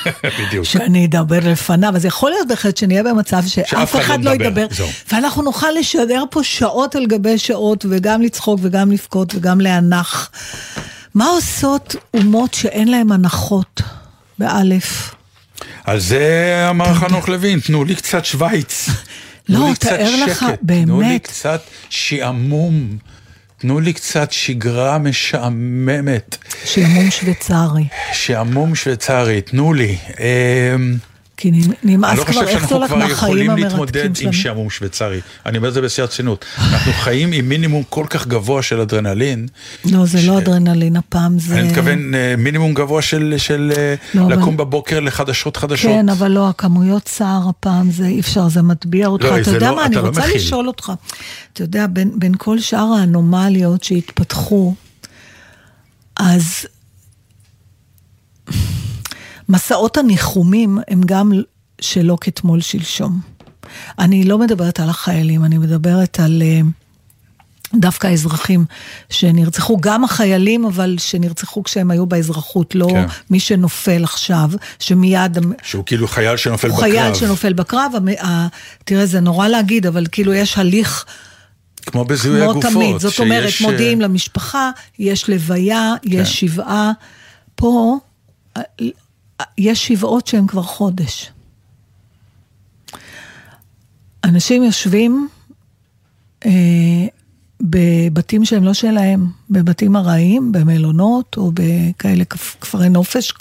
שאני אדבר לפניו, אז יכול להיות בהחלט שנהיה במצב שאף אחד לא לא ידבר. ואנחנו נוכל לשדר פה שעות על גבי שעות, וגם לצחוק וגם לבכות וגם להנח. מה עושות אומות שאין להן הנחות? באלף. על זה אמר חנוך לוין, תנו לי קצת שווייץ. תנו לא, תאר לך, שקט, תנו לי באמת. קצת שעמום. תנו לי קצת שגרה משעממת. שעמום שוויצרי. שעמום שוויצרי, תנו לי. כי נמ- אני נמאס לא כבר, חושב איך שאנחנו זולת כבר מהחיים יכולים להתמודד המרתקים עם שלנו. שעמום שוויצרי. אני אומר את זה בשיא הרצינות. אנחנו חיים עם מינימום כל כך גבוה של אדרנלין. לא, זה ש- לא אדרנלין הפעם, זה... אני מתכוון אה, מינימום גבוה של, של אה, לא, אבל- לקום בבוקר לחדשות חדשות. כן, אבל לא, הכמויות צער הפעם, זה אי אפשר, זה מטביע אותך. לא, אתה זה יודע לא- מה, אני אתה לא רוצה מכיל. לשאול אותך. אתה יודע, בין, בין כל שאר האנומליות שהתפתחו, אז מסעות הניחומים הם גם שלא כתמול שלשום. אני לא מדברת על החיילים, אני מדברת על... אה, דווקא האזרחים שנרצחו, גם החיילים, אבל שנרצחו כשהם היו באזרחות, לא כן. מי שנופל עכשיו, שמיד... שהוא כאילו חייל שנופל הוא בקרב. חייל שנופל בקרב, תראה, זה נורא להגיד, אבל כאילו יש הליך כמו בזיהוי כמו הגופות. תמיד. זאת אומרת, שיש, אה, מודיעים למשפחה, יש לוויה, כן. יש שבעה. פה אה, יש שבעות שהן כבר חודש. אנשים יושבים אה, בבתים שהם לא שלהם, בבתים ארעיים, במלונות או בכאלה כפ- כפרי נופש,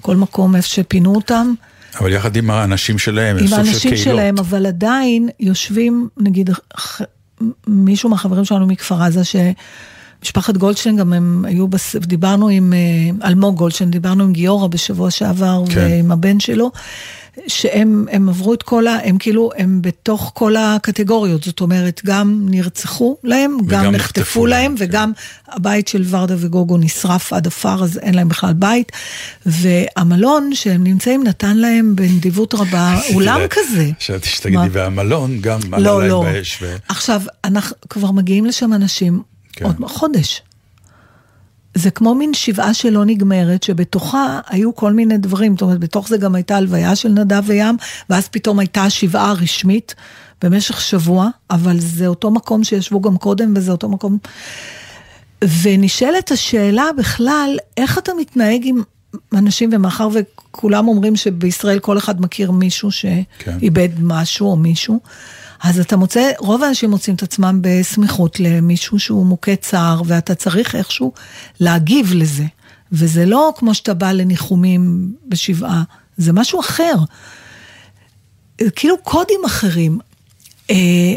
כל מקום איפה שפינו אותם. אבל יחד עם האנשים שלהם, הם עם של האנשים קהילות. שלהם, אבל עדיין יושבים, נגיד, מישהו מהחברים שלנו מכפר עזה, שמשפחת גולדשטיין גם הם היו, בס... דיברנו עם אה, אלמוג גולדשטיין, דיברנו עם גיורא בשבוע שעבר, כן. ועם הבן שלו, שהם הם עברו את כל ה... הם כאילו, הם בתוך כל הקטגוריות, זאת אומרת, גם נרצחו להם, גם, נחטפו להם, להם, כן. וגם הבית של ורדה וגוגו נשרף עד עפר, אז אין להם בכלל בית. והמלון שהם נמצאים נתן להם בנדיבות רבה אולם כזה. חשבתי שתגידי, מה? והמלון גם עלה לא, להם לא. באש. ו- עכשיו, אנחנו כבר מגיעים לשם אנשים כן. עוד חודש. זה כמו מין שבעה שלא נגמרת, שבתוכה היו כל מיני דברים, זאת אומרת, בתוך זה גם הייתה הלוויה של נדב וים, ואז פתאום הייתה השבעה הרשמית במשך שבוע, אבל זה אותו מקום שישבו גם קודם, וזה אותו מקום... ונשאלת השאלה בכלל, איך אתה מתנהג עם אנשים, ומאחר וכולם אומרים שבישראל כל אחד מכיר מישהו שאיבד משהו או מישהו, אז אתה מוצא, רוב האנשים מוצאים את עצמם בסמיכות למישהו שהוא מוכה צער, ואתה צריך איכשהו להגיב לזה. וזה לא כמו שאתה בא לניחומים בשבעה, זה משהו אחר. כאילו קודים אחרים. אה,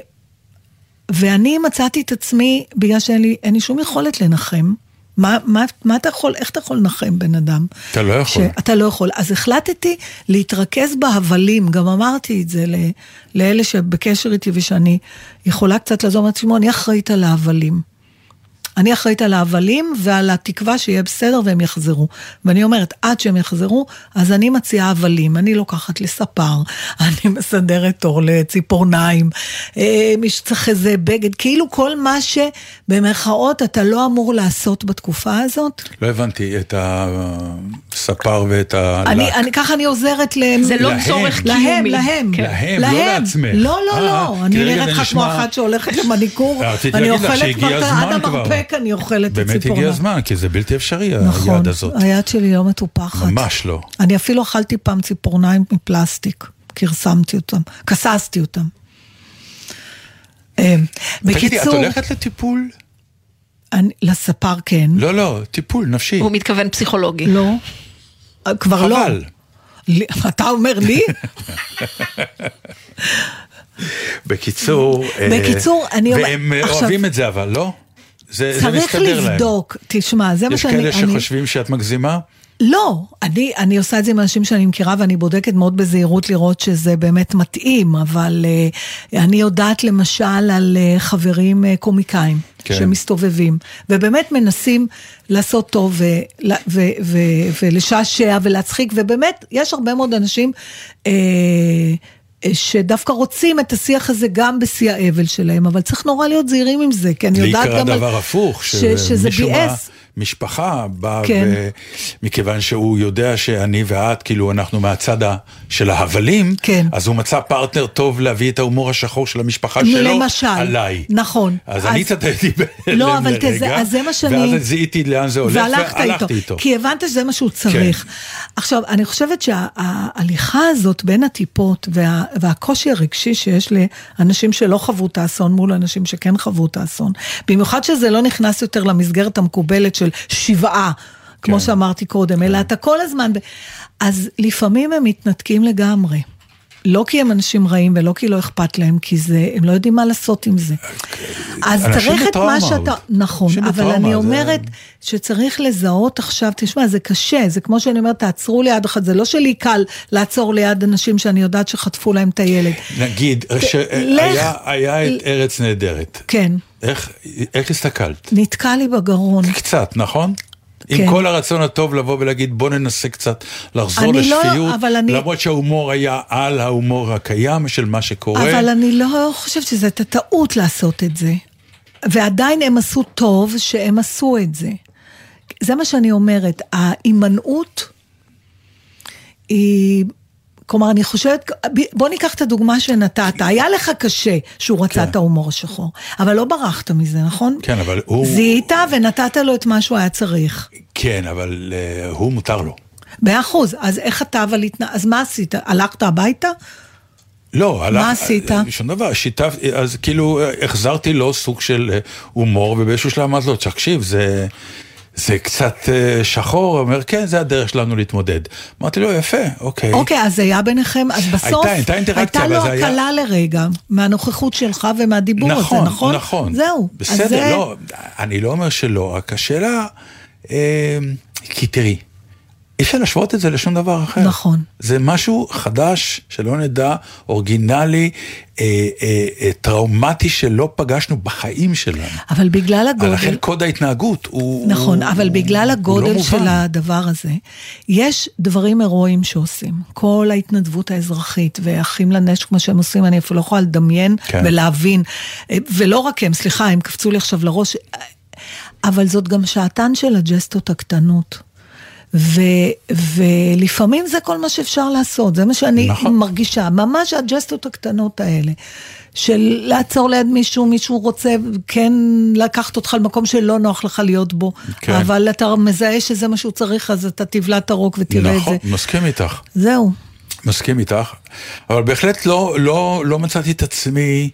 ואני מצאתי את עצמי, בגלל שאין לי, לי שום יכולת לנחם. מה, מה, מה אתה יכול, איך אתה יכול לנחם בן אדם? אתה לא יכול. אתה לא יכול. אז החלטתי להתרכז בהבלים, גם אמרתי את זה ל, לאלה שבקשר איתי ושאני יכולה קצת לעזור, אמרתי, תשמעו, אני אחראית על ההבלים. אני אחראית על ההבלים ועל התקווה שיהיה בסדר והם יחזרו. ואני אומרת, עד שהם יחזרו, אז אני מציעה הבלים. אני לוקחת לספר, אני מסדרת תור לציפורניים, אה, מי שצריך איזה בגד, כאילו כל מה שבמרכאות אתה לא אמור לעשות בתקופה הזאת. לא הבנתי את הספר ואת הלק. אני, אני, ככה אני עוזרת להם. זה לא להם. צורך להם, קיומי. להם, כן. להם, לא לעצמך. לא, לא, אה, לא, כי אני נראית לך כמו אחת שהולכת למניקור, רציתי אני אוכלת כבר, עד כבר. המרפק אני אוכלת את באמת ציפורניים. הגיע הזמן, כי זה בלתי אפשרי, נכון, היד הזאת. היד שלי לא מטופחת. ממש לא. אני אפילו אכלתי פעם ציפורניים מפלסטיק, כרסמתי אותם, כססתי אותם. אה, תגידי, את בקיצור, הולכת לטיפול? אני- לספר כן, לא, לא, טיפול נפשי. הוא מתכוון פסיכולוגי. לא, אה, כבר לא. חבל. אתה אומר לי? בקיצור... אה, בקיצור, אני אומר- והם עכשיו- אוהבים את זה אבל, לא? זה זה צריך מסתדר להם. לבדוק, תשמע, זה מה יש שאני... כאלה אני- שחושבים שאת מגזימה? לא, אני, אני עושה את זה עם אנשים שאני מכירה ואני בודקת מאוד בזהירות לראות שזה באמת מתאים, אבל uh, אני יודעת למשל על uh, חברים uh, קומיקאים כן. שמסתובבים, ובאמת מנסים לעשות טוב ו, ו, ו, ו, ולשעשע ולהצחיק, ובאמת יש הרבה מאוד אנשים uh, שדווקא רוצים את השיח הזה גם בשיא האבל שלהם, אבל צריך נורא להיות זהירים עם זה, כי אני לי יודעת קרה גם... על- דבר הפוך, ש, שזה שמישהו ביאס. מהמשפחה בא, כן. ו... מכיוון שהוא יודע שאני ואת, כאילו אנחנו מהצד. של ההבלים, כן. אז הוא מצא פרטנר טוב להביא את ההומור השחור של המשפחה שלו למשל. עליי. נכון. אז, אז- אני צטטתי בהלם לא, אבל לרגע, תזה- אז זה מה שאני- ואז זיהיתי לאן זה הולך, והלכת איתו, איתו. כי הבנת שזה מה שהוא צריך. כן. עכשיו, אני חושבת שההליכה הזאת בין הטיפות וה, והקושי הרגשי שיש לאנשים שלא חוו את האסון מול אנשים שכן חוו את האסון, במיוחד שזה לא נכנס יותר למסגרת המקובלת של שבעה. כמו כן. שאמרתי קודם, אלא אתה כל הזמן... אז לפעמים הם מתנתקים לגמרי. לא כי הם אנשים רעים ולא כי לא אכפת להם, כי זה, הם לא יודעים מה לעשות עם זה. אז צריך את מה שאתה... נכון, אבל אני זה- אומרת שצריך לזהות עכשיו, תשמע, זה קשה, זה כמו שאני אומרת, תעצרו ליד אחד, זה לא שלי קל לעצור ליד אנשים שאני יודעת שחטפו להם את הילד. נגיד, שהיה היה את ארץ נהדרת. כן, איך, איך הסתכלת? נתקע לי בגרון. קצת, נכון? עם כן. כל הרצון הטוב לבוא ולהגיד בוא ננסה קצת לחזור לא- לשפיות, אבל אני- למרות שההומור היה על ההומור הקיים של מה שקורה. אבל אני לא חושבת שזו הייתה טעות לעשות את זה. ועדיין הם עשו טוב שהם עשו את זה. זה מה שאני אומרת, ההימנעות היא... כלומר, אני חושבת, בוא ניקח את הדוגמה שנתת, היה לך קשה שהוא רצה כן. את ההומור השחור, אבל לא ברחת מזה, נכון? כן, אבל הוא... זיהית ונתת לו את מה שהוא היה צריך. כן, אבל uh, הוא מותר לו. מאה אחוז, אז איך אתה אבל התנ... אז מה עשית? הלכת הביתה? לא, הלך... עשית? שום דבר, שיתפתי, אז כאילו אה, החזרתי לו סוג של אה, הומור, ובאיזשהו שלב אמרתי לו, תקשיב, זה... זה קצת אה, שחור, הוא אומר, כן, זה הדרך שלנו להתמודד. אמרתי לו, יפה, אוקיי. אוקיי, אז היה ביניכם, אז בסוף הייתה- הייתה אינטראקציה, הייתה לו זה היה- הקלה לרגע, מהנוכחות שלך ומהדיבור הזה, נכון, נכון? נכון. זהו. בסדר, זה- לא, אני לא אומר שלא, רק השאלה, אה, כי תראי, אי אפשר להשוות את זה לשום דבר אחר. נכון. זה משהו חדש, שלא נדע, אורגינלי, אה, אה, אה, טראומטי שלא פגשנו בחיים שלנו. אבל בגלל הגודל... לכן קוד ההתנהגות הוא... נכון, הוא, אבל הוא, בגלל לא הגודל מובן. של הדבר הזה, יש דברים הירואיים שעושים. כל ההתנדבות האזרחית ואחים לנשק, מה שהם עושים, אני אפילו לא יכולה לדמיין כן. ולהבין. אה, ולא רק הם, סליחה, הם קפצו לי עכשיו לראש. אבל זאת גם שעתן של הג'סטות הקטנות. ו, ולפעמים זה כל מה שאפשר לעשות, זה מה שאני נכון. מרגישה, ממש הג'סטות הקטנות האלה, של לעצור ליד מישהו, מישהו רוצה כן לקחת אותך למקום שלא נוח לך להיות בו, כן. אבל אתה מזהה שזה מה שהוא צריך, אז אתה תבלע את הרוק ותראה נכון, את זה. מסכים איתך. זהו. מסכים איתך, אבל בהחלט לא, לא, לא מצאתי את עצמי...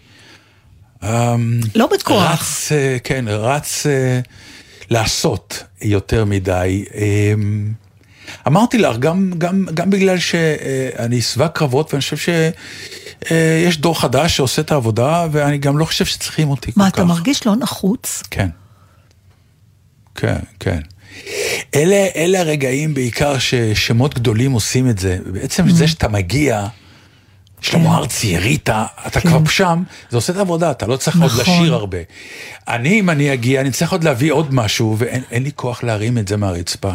אמ, לא בכוח. רץ, אה, כן, רץ אה, לעשות יותר מדי. אמ, אמרתי לך, גם, גם, גם בגלל שאני שבע קרבות, ואני חושב שיש דור חדש שעושה את העבודה, ואני גם לא חושב שצריכים אותי כל מה, כך. אתה מרגיש לא נחוץ? כן. כן, כן. אלה, אלה הרגעים בעיקר ששמות גדולים עושים את זה. בעצם זה שאתה מגיע, שלמה ארצי, ריטה, אתה כן. כבר שם, זה עושה את העבודה, אתה לא צריך עוד נכון. לשיר הרבה. אני, אם אני אגיע, אני צריך עוד להביא עוד משהו, ואין אין לי כוח להרים את זה מהרצפה.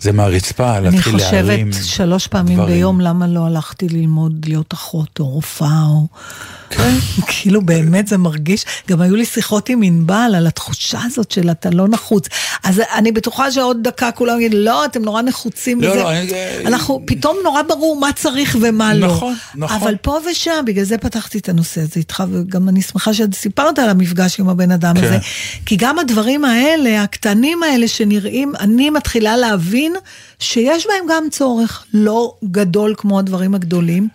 זה מהרצפה, אני להתחיל להרים. חושבת שלוש פעמים דברים. ביום למה לא הלכתי ללמוד להיות אחות או רופאה או... כן. כאילו באמת זה מרגיש, גם היו לי שיחות עם ענבל על התחושה הזאת של אתה לא נחוץ. אז אני בטוחה שעוד דקה כולם יגידו, לא, אתם נורא נחוצים לא, בזה. לא, אנחנו, פתאום נורא ברור מה צריך ומה לא. נכון, נכון. אבל פה ושם, בגלל זה פתחתי את הנושא הזה איתך, וגם אני שמחה שסיפרת על המפגש עם הבן אדם כן. הזה. כי גם הדברים האלה, הקטנים האלה שנראים, אני מתחילה להבין שיש בהם גם צורך לא גדול כמו הדברים הגדולים,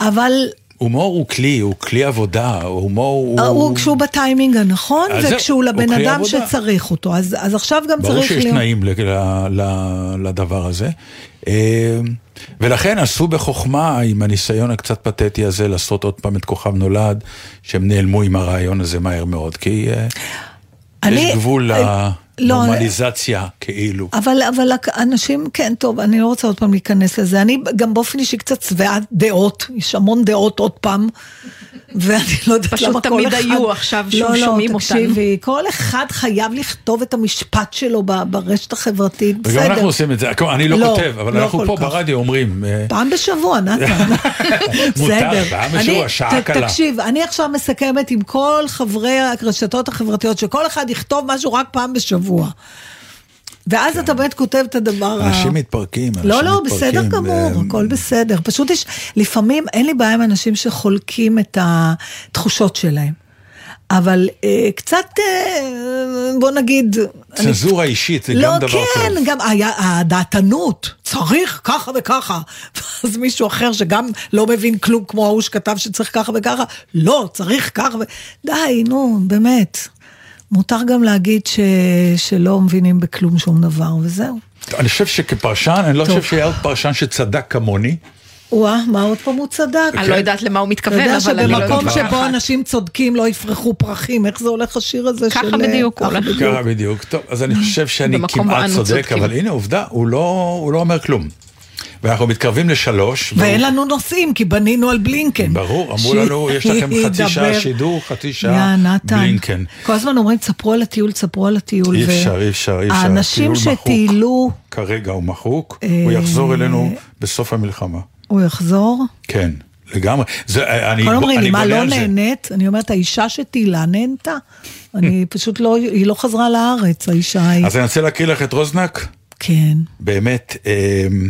אבל הומור הוא כלי, הוא כלי עבודה, הומור הוא... הוא כשהוא בטיימינג הנכון, וכשהוא הוא לבן אדם עבודה. שצריך אותו. אז, אז עכשיו גם ברור צריך שיש להיות... תנאים ל- ל- ל- לדבר הזה. אה, ולכן עשו בחוכמה, עם הניסיון הקצת פתטי הזה, לעשות עוד פעם את כוכב נולד, שהם נעלמו עם הרעיון הזה מהר מאוד, כי אה, אני- יש גבול אה, לא, לנורמליזציה, כאילו. אבל, אבל אנשים, כן, טוב, אני לא רוצה עוד פעם להיכנס לזה. אני גם באופן אישי קצת שבעת דעות, יש המון דעות עוד פעם. ואני לא יודעת פשוט למה כל תמיד אחד... היו עכשיו לא, לא, שומעים אותנו. תקשיבי, כל אחד חייב לכתוב את המשפט שלו ברשת החברתית, בסדר. וגם אנחנו עושים את זה, אני לא לא, כותב, אבל לא אנחנו פה כך. ברדיו אומרים, אה, פעם בשבוע, נתן. בסדר. פעם בשבוע, שעה ת- קלה. תקשיב, אני עכשיו מסכמת עם כל חברי הרשתות החברתיות, שכל אחד יכתוב משהו רק פעם בשבוע. ואז אתה באמת כותב את הדבר ה... כן. אנשים מתפרקים, אנשים לא, לא, מתפרקים, בסדר גמור, אה, הכל בסדר. פשוט יש, לפעמים אין לי בעיה עם אנשים שחולקים את התחושות שלהם. אבל אה, קצת, אה, בוא נגיד... אני- צנזורה אישית זה לא, גם דבר כן, טוב. גם היה, הדעתנות, צריך ככה וככה. אז מישהו אחר שגם לא מבין כלום, כמו ההוא שכתב שצריך ככה וככה, לא, צריך ככה ו... די, נו, באמת. מותר גם להגיד ש... שלא מבינים בכלום שום דבר, וזהו. אני חושב שכפרשן, אני לא טוב. חושב שהיה עוד פרשן שצדק כמוני. וואה, מה עוד פעם הוא צדק? אני לא יודעת למה הוא אתה מתכוון, יודע אבל אני לא יודעת. שבמקום יודעת. שבו אנשים צודקים לא יפרחו פרחים, איך זה הולך השיר הזה ככה של... בדיוק הוא ככה הולך. בדיוק. ככה בדיוק. טוב, אז אני חושב שאני כמעט צודק. אבל הנה עובדה, הוא לא הוא לא אומר כלום. ואנחנו מתקרבים לשלוש. ואין והוא- לנו נושאים, כי בנינו על בלינקן. ברור, אמרו לנו, יש לכם חצי שעה. שידור, חצי שעה נתן. בלינקן. כל הזמן אומרים, תספרו על הטיול, תספרו על הטיול. אי ו- אפשר, אי אפשר, אי אפשר. האנשים. שטיילו, כרגע הוא מחוק, אה, הוא יחזור אלינו בסוף המלחמה. הוא יחזור. כן, לגמרי. זה, אני, כל אומרים לי, אני מה, לא. נהנית? אני אומרת, האישה שטיילה נהנתה. אני פשוט לא, היא לא חזרה לארץ, האישה ההיא. אז אני רוצה להקריא לך את רוזנק. כן. באמת, אמ,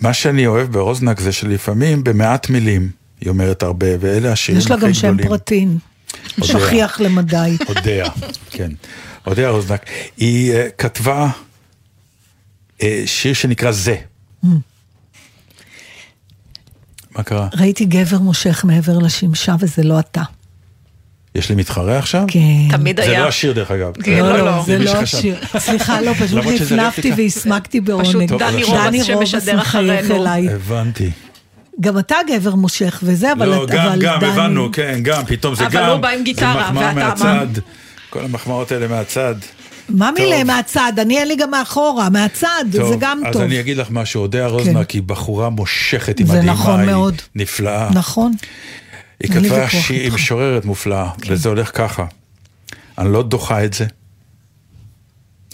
מה שאני אוהב ברוזנק זה שלפעמים במעט מילים, היא אומרת הרבה, ואלה השירים יש לה הכי גם שם גדולים. פרטים. שכיח למדי. אודיה, כן. אודיה רוזנק. היא uh, כתבה uh, שיר שנקרא זה. Mm. מה קרה? ראיתי גבר מושך מעבר לשמשה וזה לא אתה. יש לי מתחרה עכשיו? כן. תמיד זה היה. לא השיר דרך אגב. כן, לא, לא, לא, לא. זה לא. השיר. סליחה, לא, פשוט נפנפתי. והסמקתי בעונג. פשוט דני רובס דני שמשדר אחרינו. אליי. הבנתי. גם אתה גבר מושך וזה, אבל... לא, גם, אבל גם, דני- הבנו, כן, גם, פתאום זה אבל גם. הוא בא עם גיטרה, זה מחמאה ואתה מהצד. כל המחמאות האלה מהצד. מה. מילה מהצד? אני אין לי גם מאחורה, מהצד, זה גם אז טוב. אני אגיד לך משהו, אודיה רוזנק היא בחורה מושכת, היא זה מדהימה, נכון היא מאוד. נפלאה. נכון. היא כתבה שהיא. כן. משוררת מופלאה, וזה הולך ככה. אני לא דוחה את זה,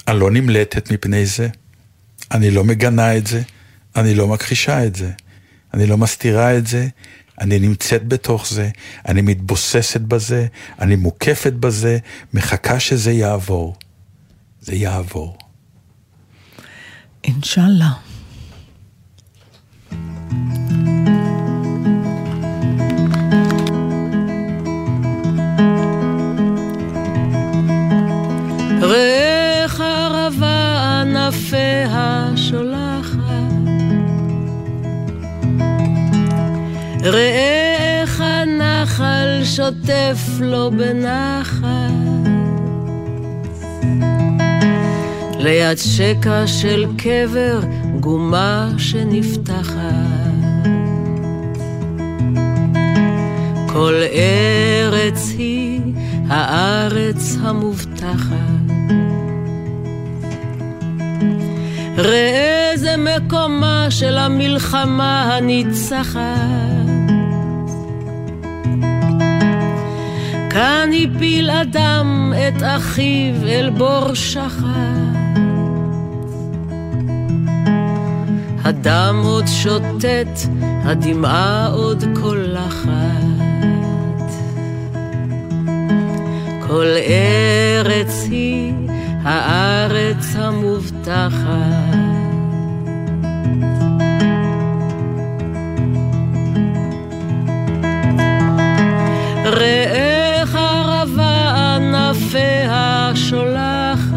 אני לא נמלטת מפני זה, אני לא מגנה את זה, אני לא מכחישה את זה, אני לא מסתירה את זה, אני נמצאת בתוך זה, אני מתבוססת בזה, אני מוקפת בזה, מחכה שזה יעבור. זה יעבור. אינשאללה. שוטף לו בנחת. ליד שקע של קבר גומה שנפתחת. כל ארץ היא הארץ המובטחת. ראה זה מקומה של המלחמה הניצחת. כאן הפיל אדם את אחיו אל בור שחת. הדם עוד שוטט, הדמעה עוד קולחת. כל ארץ היא הארץ המובטחת. ראה ענפיה שולחת.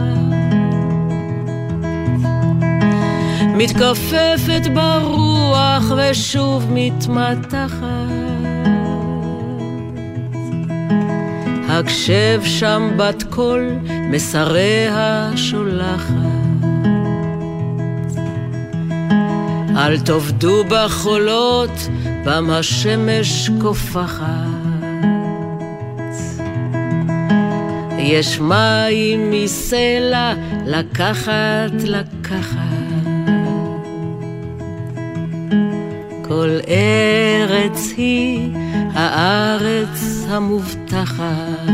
מתכופפת ברוח ושוב מתמתחת. הקשב שם בת קול מסריה שולחת. אל תאבדו בחולות, בם השמש קופחת. יש מים מסלע לקחת, לקחת. כל ארץ היא הארץ המובטחת.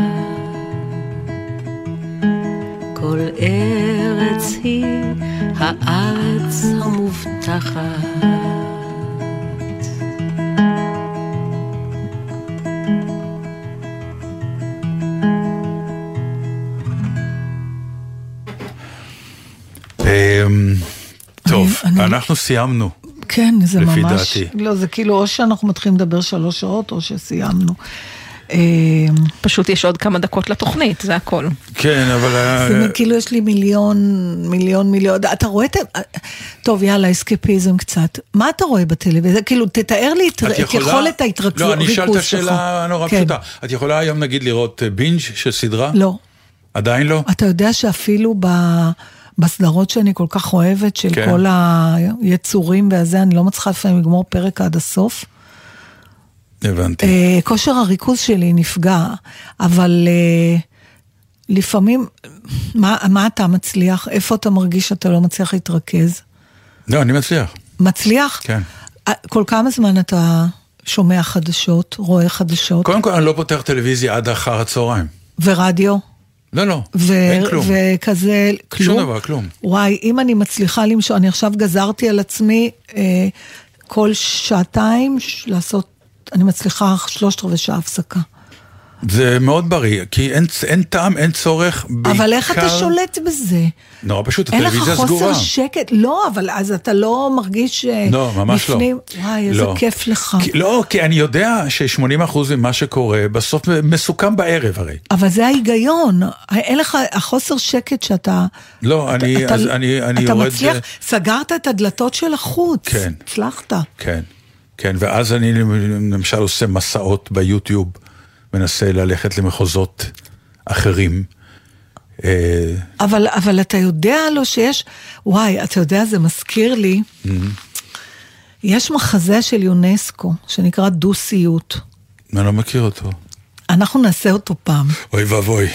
כל ארץ היא הארץ המובטחת. טוב, אני- אני- אנחנו סיימנו. כן, זה לפי ממש... דעתי. לא, זה כאילו, או שאנחנו מתחילים לדבר שלוש שעות, או שסיימנו. אה, פשוט יש עוד כמה דקות לתוכנית, זה הכל. כן, אבל... אה, זה כאילו יש לי מיליון, מיליון, מיליון, אתה רואה את ה... טוב, יאללה, אסקפיזם קצת. מה אתה רואה בטלוויזיה? כאילו, תתאר לי את יכולת ההתרכזות לא, אני אשאל את. השאלה נורא כן. פשוטה. את יכולה היום נגיד לראות אה, בינג' של סדרה? לא. עדיין לא? אתה יודע שאפילו ב... בסדרות שאני כל כך אוהבת, של כן. כל היצורים והזה, אני לא מצליחה לפעמים לגמור פרק עד הסוף. הבנתי. אה, כושר הריכוז שלי נפגע, אבל אה, לפעמים, מה, מה אתה מצליח? איפה אתה מרגיש שאתה לא מצליח להתרכז? לא, אני מצליח. מצליח? כן. אה, כל כמה זמן אתה שומע חדשות, רואה חדשות? קודם כל, אני לא פותח טלוויזיה עד אחר הצהריים. ורדיו? לא, לא, ו- אין כלום. וכזה, כלום? שום דבר, כלום. וואי, אם אני מצליחה למשוך, אני עכשיו גזרתי על עצמי אה, כל שעתיים ש- לעשות, אני מצליחה שלושת רבעי שעה הפסקה. זה מאוד בריא, כי אין, אין טעם, אין צורך, בעיקר... אבל איך אתה שולט בזה? נורא פשוט, אין לך הטלוויזיה חוסר סגורה. שקט? לא, אבל אז אתה לא מרגיש אה, לא, ממש לא. בפנים? וואי, איזה לא. כיף לך. כי, לא, כי אני יודע ש-80% ממה שקורה, בסוף מסוכם בערב הרי. אבל זה ההיגיון, אין לך, החוסר שקט שאתה... לא, אתה, אני, אתה, אז אני, אני אתה יורד... מצליח, סגרת את הדלתות של החוץ. כן. הצלחת. כן, כן, ואז אני למשל עושה מסעות ביוטיוב, מנסה ללכת למחוזות אחרים. אה, אבל, אבל אתה יודע לו שיש, וואי, אתה יודע, זה מזכיר לי, Mm-hmm. יש מחזה של יונסקו, שנקרא דו-סיוט. אני לא מכיר אותו. אנחנו נעשה אותו פעם. אוי ואבוי.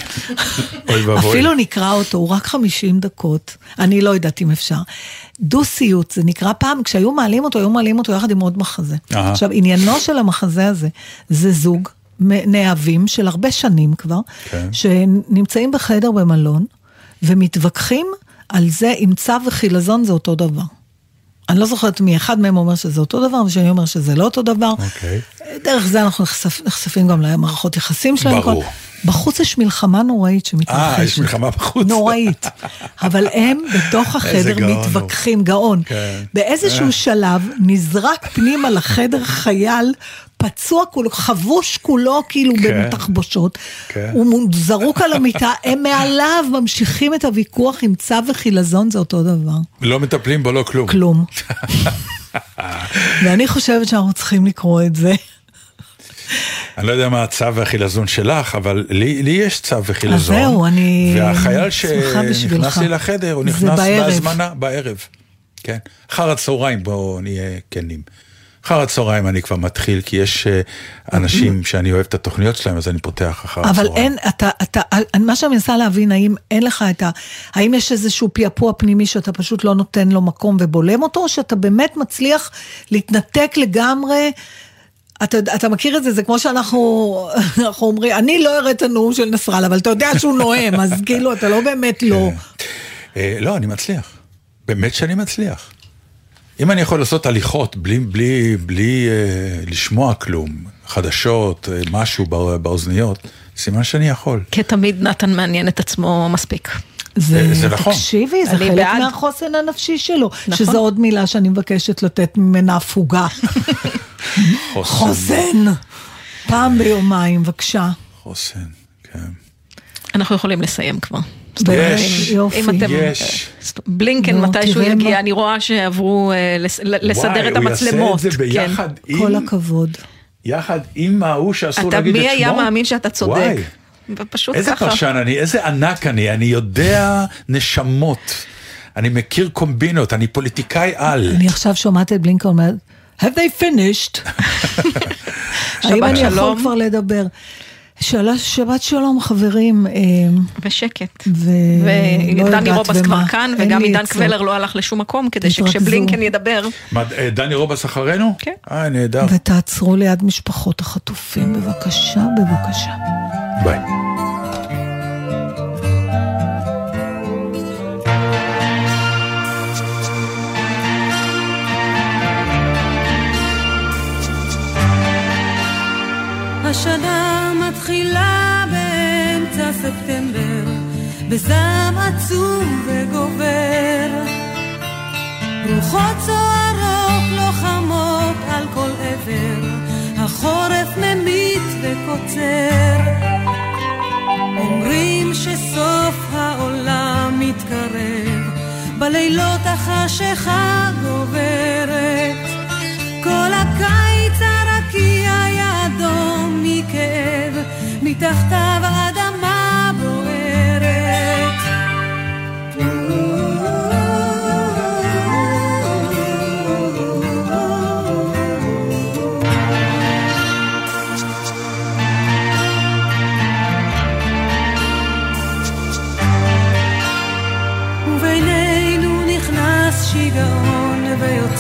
אוי ואבוי. אפילו נקרא אותו, הוא רק 50 דקות. אני לא יודעת אם אפשר. דו-סיוט, זה נקרא פעם, כשהיו מעלים אותו, היו מעלים אותו יחד עם עוד מחזה. אהה. עכשיו, עניינו של המחזה הזה, זה זוג נאהבים של הרבה שנים כבר, כן. שנמצאים בחדר במלון, ומתווכחים על זה אם צו וחילזון זה אותו דבר. אני לא זוכרת מי, אחד מהם אומר שזה אותו דבר, והשני אומר שזה לא אותו דבר. אוקיי. דרך זה אנחנו נחשפ, נחשפים גם למערכות יחסים שלהם. ברור. כל- בחוץ יש מלחמה נוראית שמתרחשת. אה, יש מלחמה בחוץ. נוראית. אבל הם בתוך החדר גאון הוא. מתווכחים, גאון. כן. באיזשהו אה. שלב נזרק פנימה לחדר חייל, פצוע כולו, חבוש כולו כאילו כן. בתחבושות. כן. הוא זרוק על המיטה, הם מעליו ממשיכים את הוויכוח אם צו וחילזון זה אותו דבר. לא מטפלים בו, לא כלום. כלום. ואני חושבת שאנחנו צריכים לקרוא את זה. אני לא יודע מה הצו והחילזון שלך, אבל לי, לי יש צו וחילזון. אז זהו, אני והחייל. שנכנס לי לחדר, הוא נכנס. בהזמנה בערב. כן. אחר הצהריים, בואו נהיה כנים. אחר הצהריים אני כבר מתחיל, כי יש אה, אנשים שאני אוהב את התוכניות שלהם, אז אני פותח אחר אבל הצהריים. אין, אתה, אתה, מה שאני מנסה להבין, האם אין לך את ה... האם יש איזשהו פעפוע פנימי שאתה פשוט לא נותן לו מקום ובולם אותו, או שאתה באמת מצליח להתנתק לגמרי? אתה, אתה מכיר את זה, זה כמו שאנחנו אנחנו אומרים, אני לא אראה את הנאום של נסראללה, אבל אתה יודע שהוא נואם, אז כאילו, אתה לא באמת לא. אה, לא, אני מצליח. באמת שאני מצליח. אם אני יכול לעשות הליכות בלי, בלי, בלי אה, לשמוע כלום, חדשות, אה, משהו בא, באוזניות, סימן שאני יכול. כתמיד נתן מעניין את עצמו מספיק. זה, זה נכון. תקשיבי, זה אני חלק בעד. מהחוסן הנפשי שלו, נכון. שזו עוד מילה שאני מבקשת לתת ממנה הפוגה. חוסן. פעם ביומיים, בבקשה. חוסן, כן. אנחנו יכולים לסיים כבר. יש, יופי. אם אתם... יש. בלינקן נו, מתישהו יגיע, מה- אני רואה שעברו אה, לס- לסדר וואי, את הוא המצלמות. יעשה את זה כן. ביחד עם, כל הכבוד. יחד עם ההוא שאסור אתה להגיד את מי שמו. היה מאמין שאתה צודק? וואי, ופשוט איזה ככה. פרשן אני, איזה ענק אני, אני יודע נשמות. אני מכיר קומבינות, אני פוליטיקאי על. אני עכשיו שומעת את בלינקה אומרת, have they finished? האם אני יכול. כבר לדבר? שאלה- שבת שלום חברים, אה, ושקט. ולא ודני יודעת רובס כבר במה. כאן, וגם עידן. קבלר לא הלך לשום מקום, כדי. שכשבלינקן ידבר, מה, אה, דני רובס אחרינו? כן. אה, נהדר. ותעצרו ליד משפחות החטופים, בבקשה, בבקשה. ביי. השנה ספטמבר, בזעם עצום וגובר. רוחות סוערות לוחמות על כל עבר, החורף ממית וקוצר. אומרים שסוף העולם מתקרב, בלילות החשיכה גוברת. כל הקיץ הרקיע אדום מכאב, מתחתיו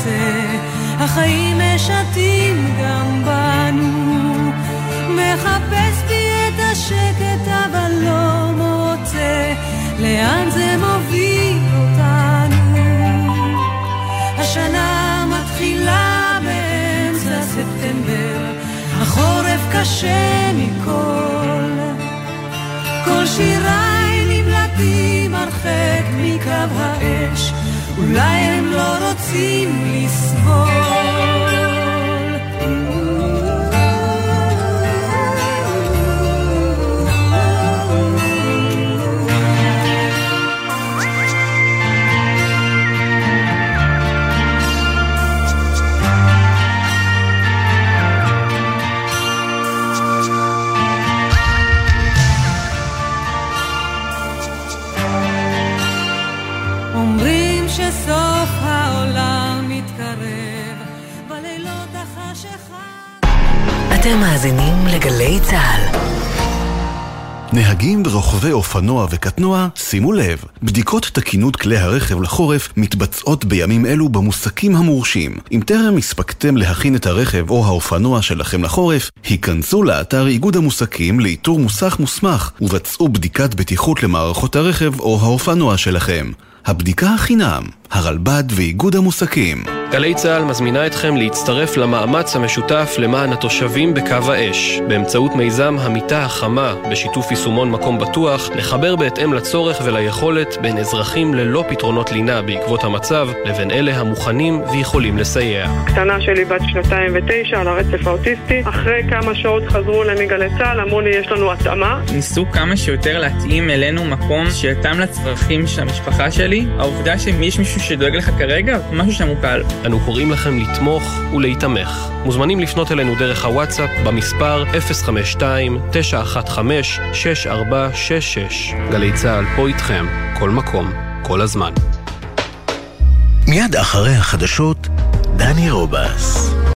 ויוצא, החיים משתים גם בנו. מחפש בי את השקט אבל לא מוצא, לאן זה מוביל אותנו? השנה מתחילה באמצע ספטמבר, החורף קשה מכל. כל שיריי נמלטים הרחק מקו האש, אולי הם לא רוצים אופנוע וקטנוע, שימו לב, בדיקות תקינות כלי הרכב לחורף מתבצעות בימים אלו במוסקים המורשים. אם טרם הספקתם להכין את הרכב או האופנוע שלכם לחורף, היכנסו לאתר איגוד המוסקים לאיתור מוסך מוסמך ובצעו בדיקת בטיחות למערכות הרכב או האופנוע שלכם. הבדיקה החינם, הרלב"ד ואיגוד המוסקים. גלי צה"ל מזמינה אתכם להצטרף למאמץ המשותף למען התושבים בקו האש. באמצעות מיזם המיטה החמה, בשיתוף יישומון מקום בטוח, לחבר בהתאם לצורך וליכולת בין אזרחים ללא פתרונות לינה בעקבות המצב, לבין אלה המוכנים ויכולים לסייע. קטנה שלי בת שנתיים ותשע על הרצף האוטיסטי, אחרי כמה שעות חזרו אליי מגלי צה"ל, אמרו לי יש לנו התאמה. ניסו כמה שיותר להתאים אלינו מקום שיתאם לצרכים של המשפחה שלי. העובדה שיש מישהו שדואג לך כרגע, משהו קל. אנו קוראים לכם לתמוך ולהיתמך. מוזמנים לפנות אלינו דרך הוואטסאפ במספר 052-915-6466. גלי צה"ל פה איתכם, כל מקום, כל הזמן. מיד אחרי החדשות, דני רובס.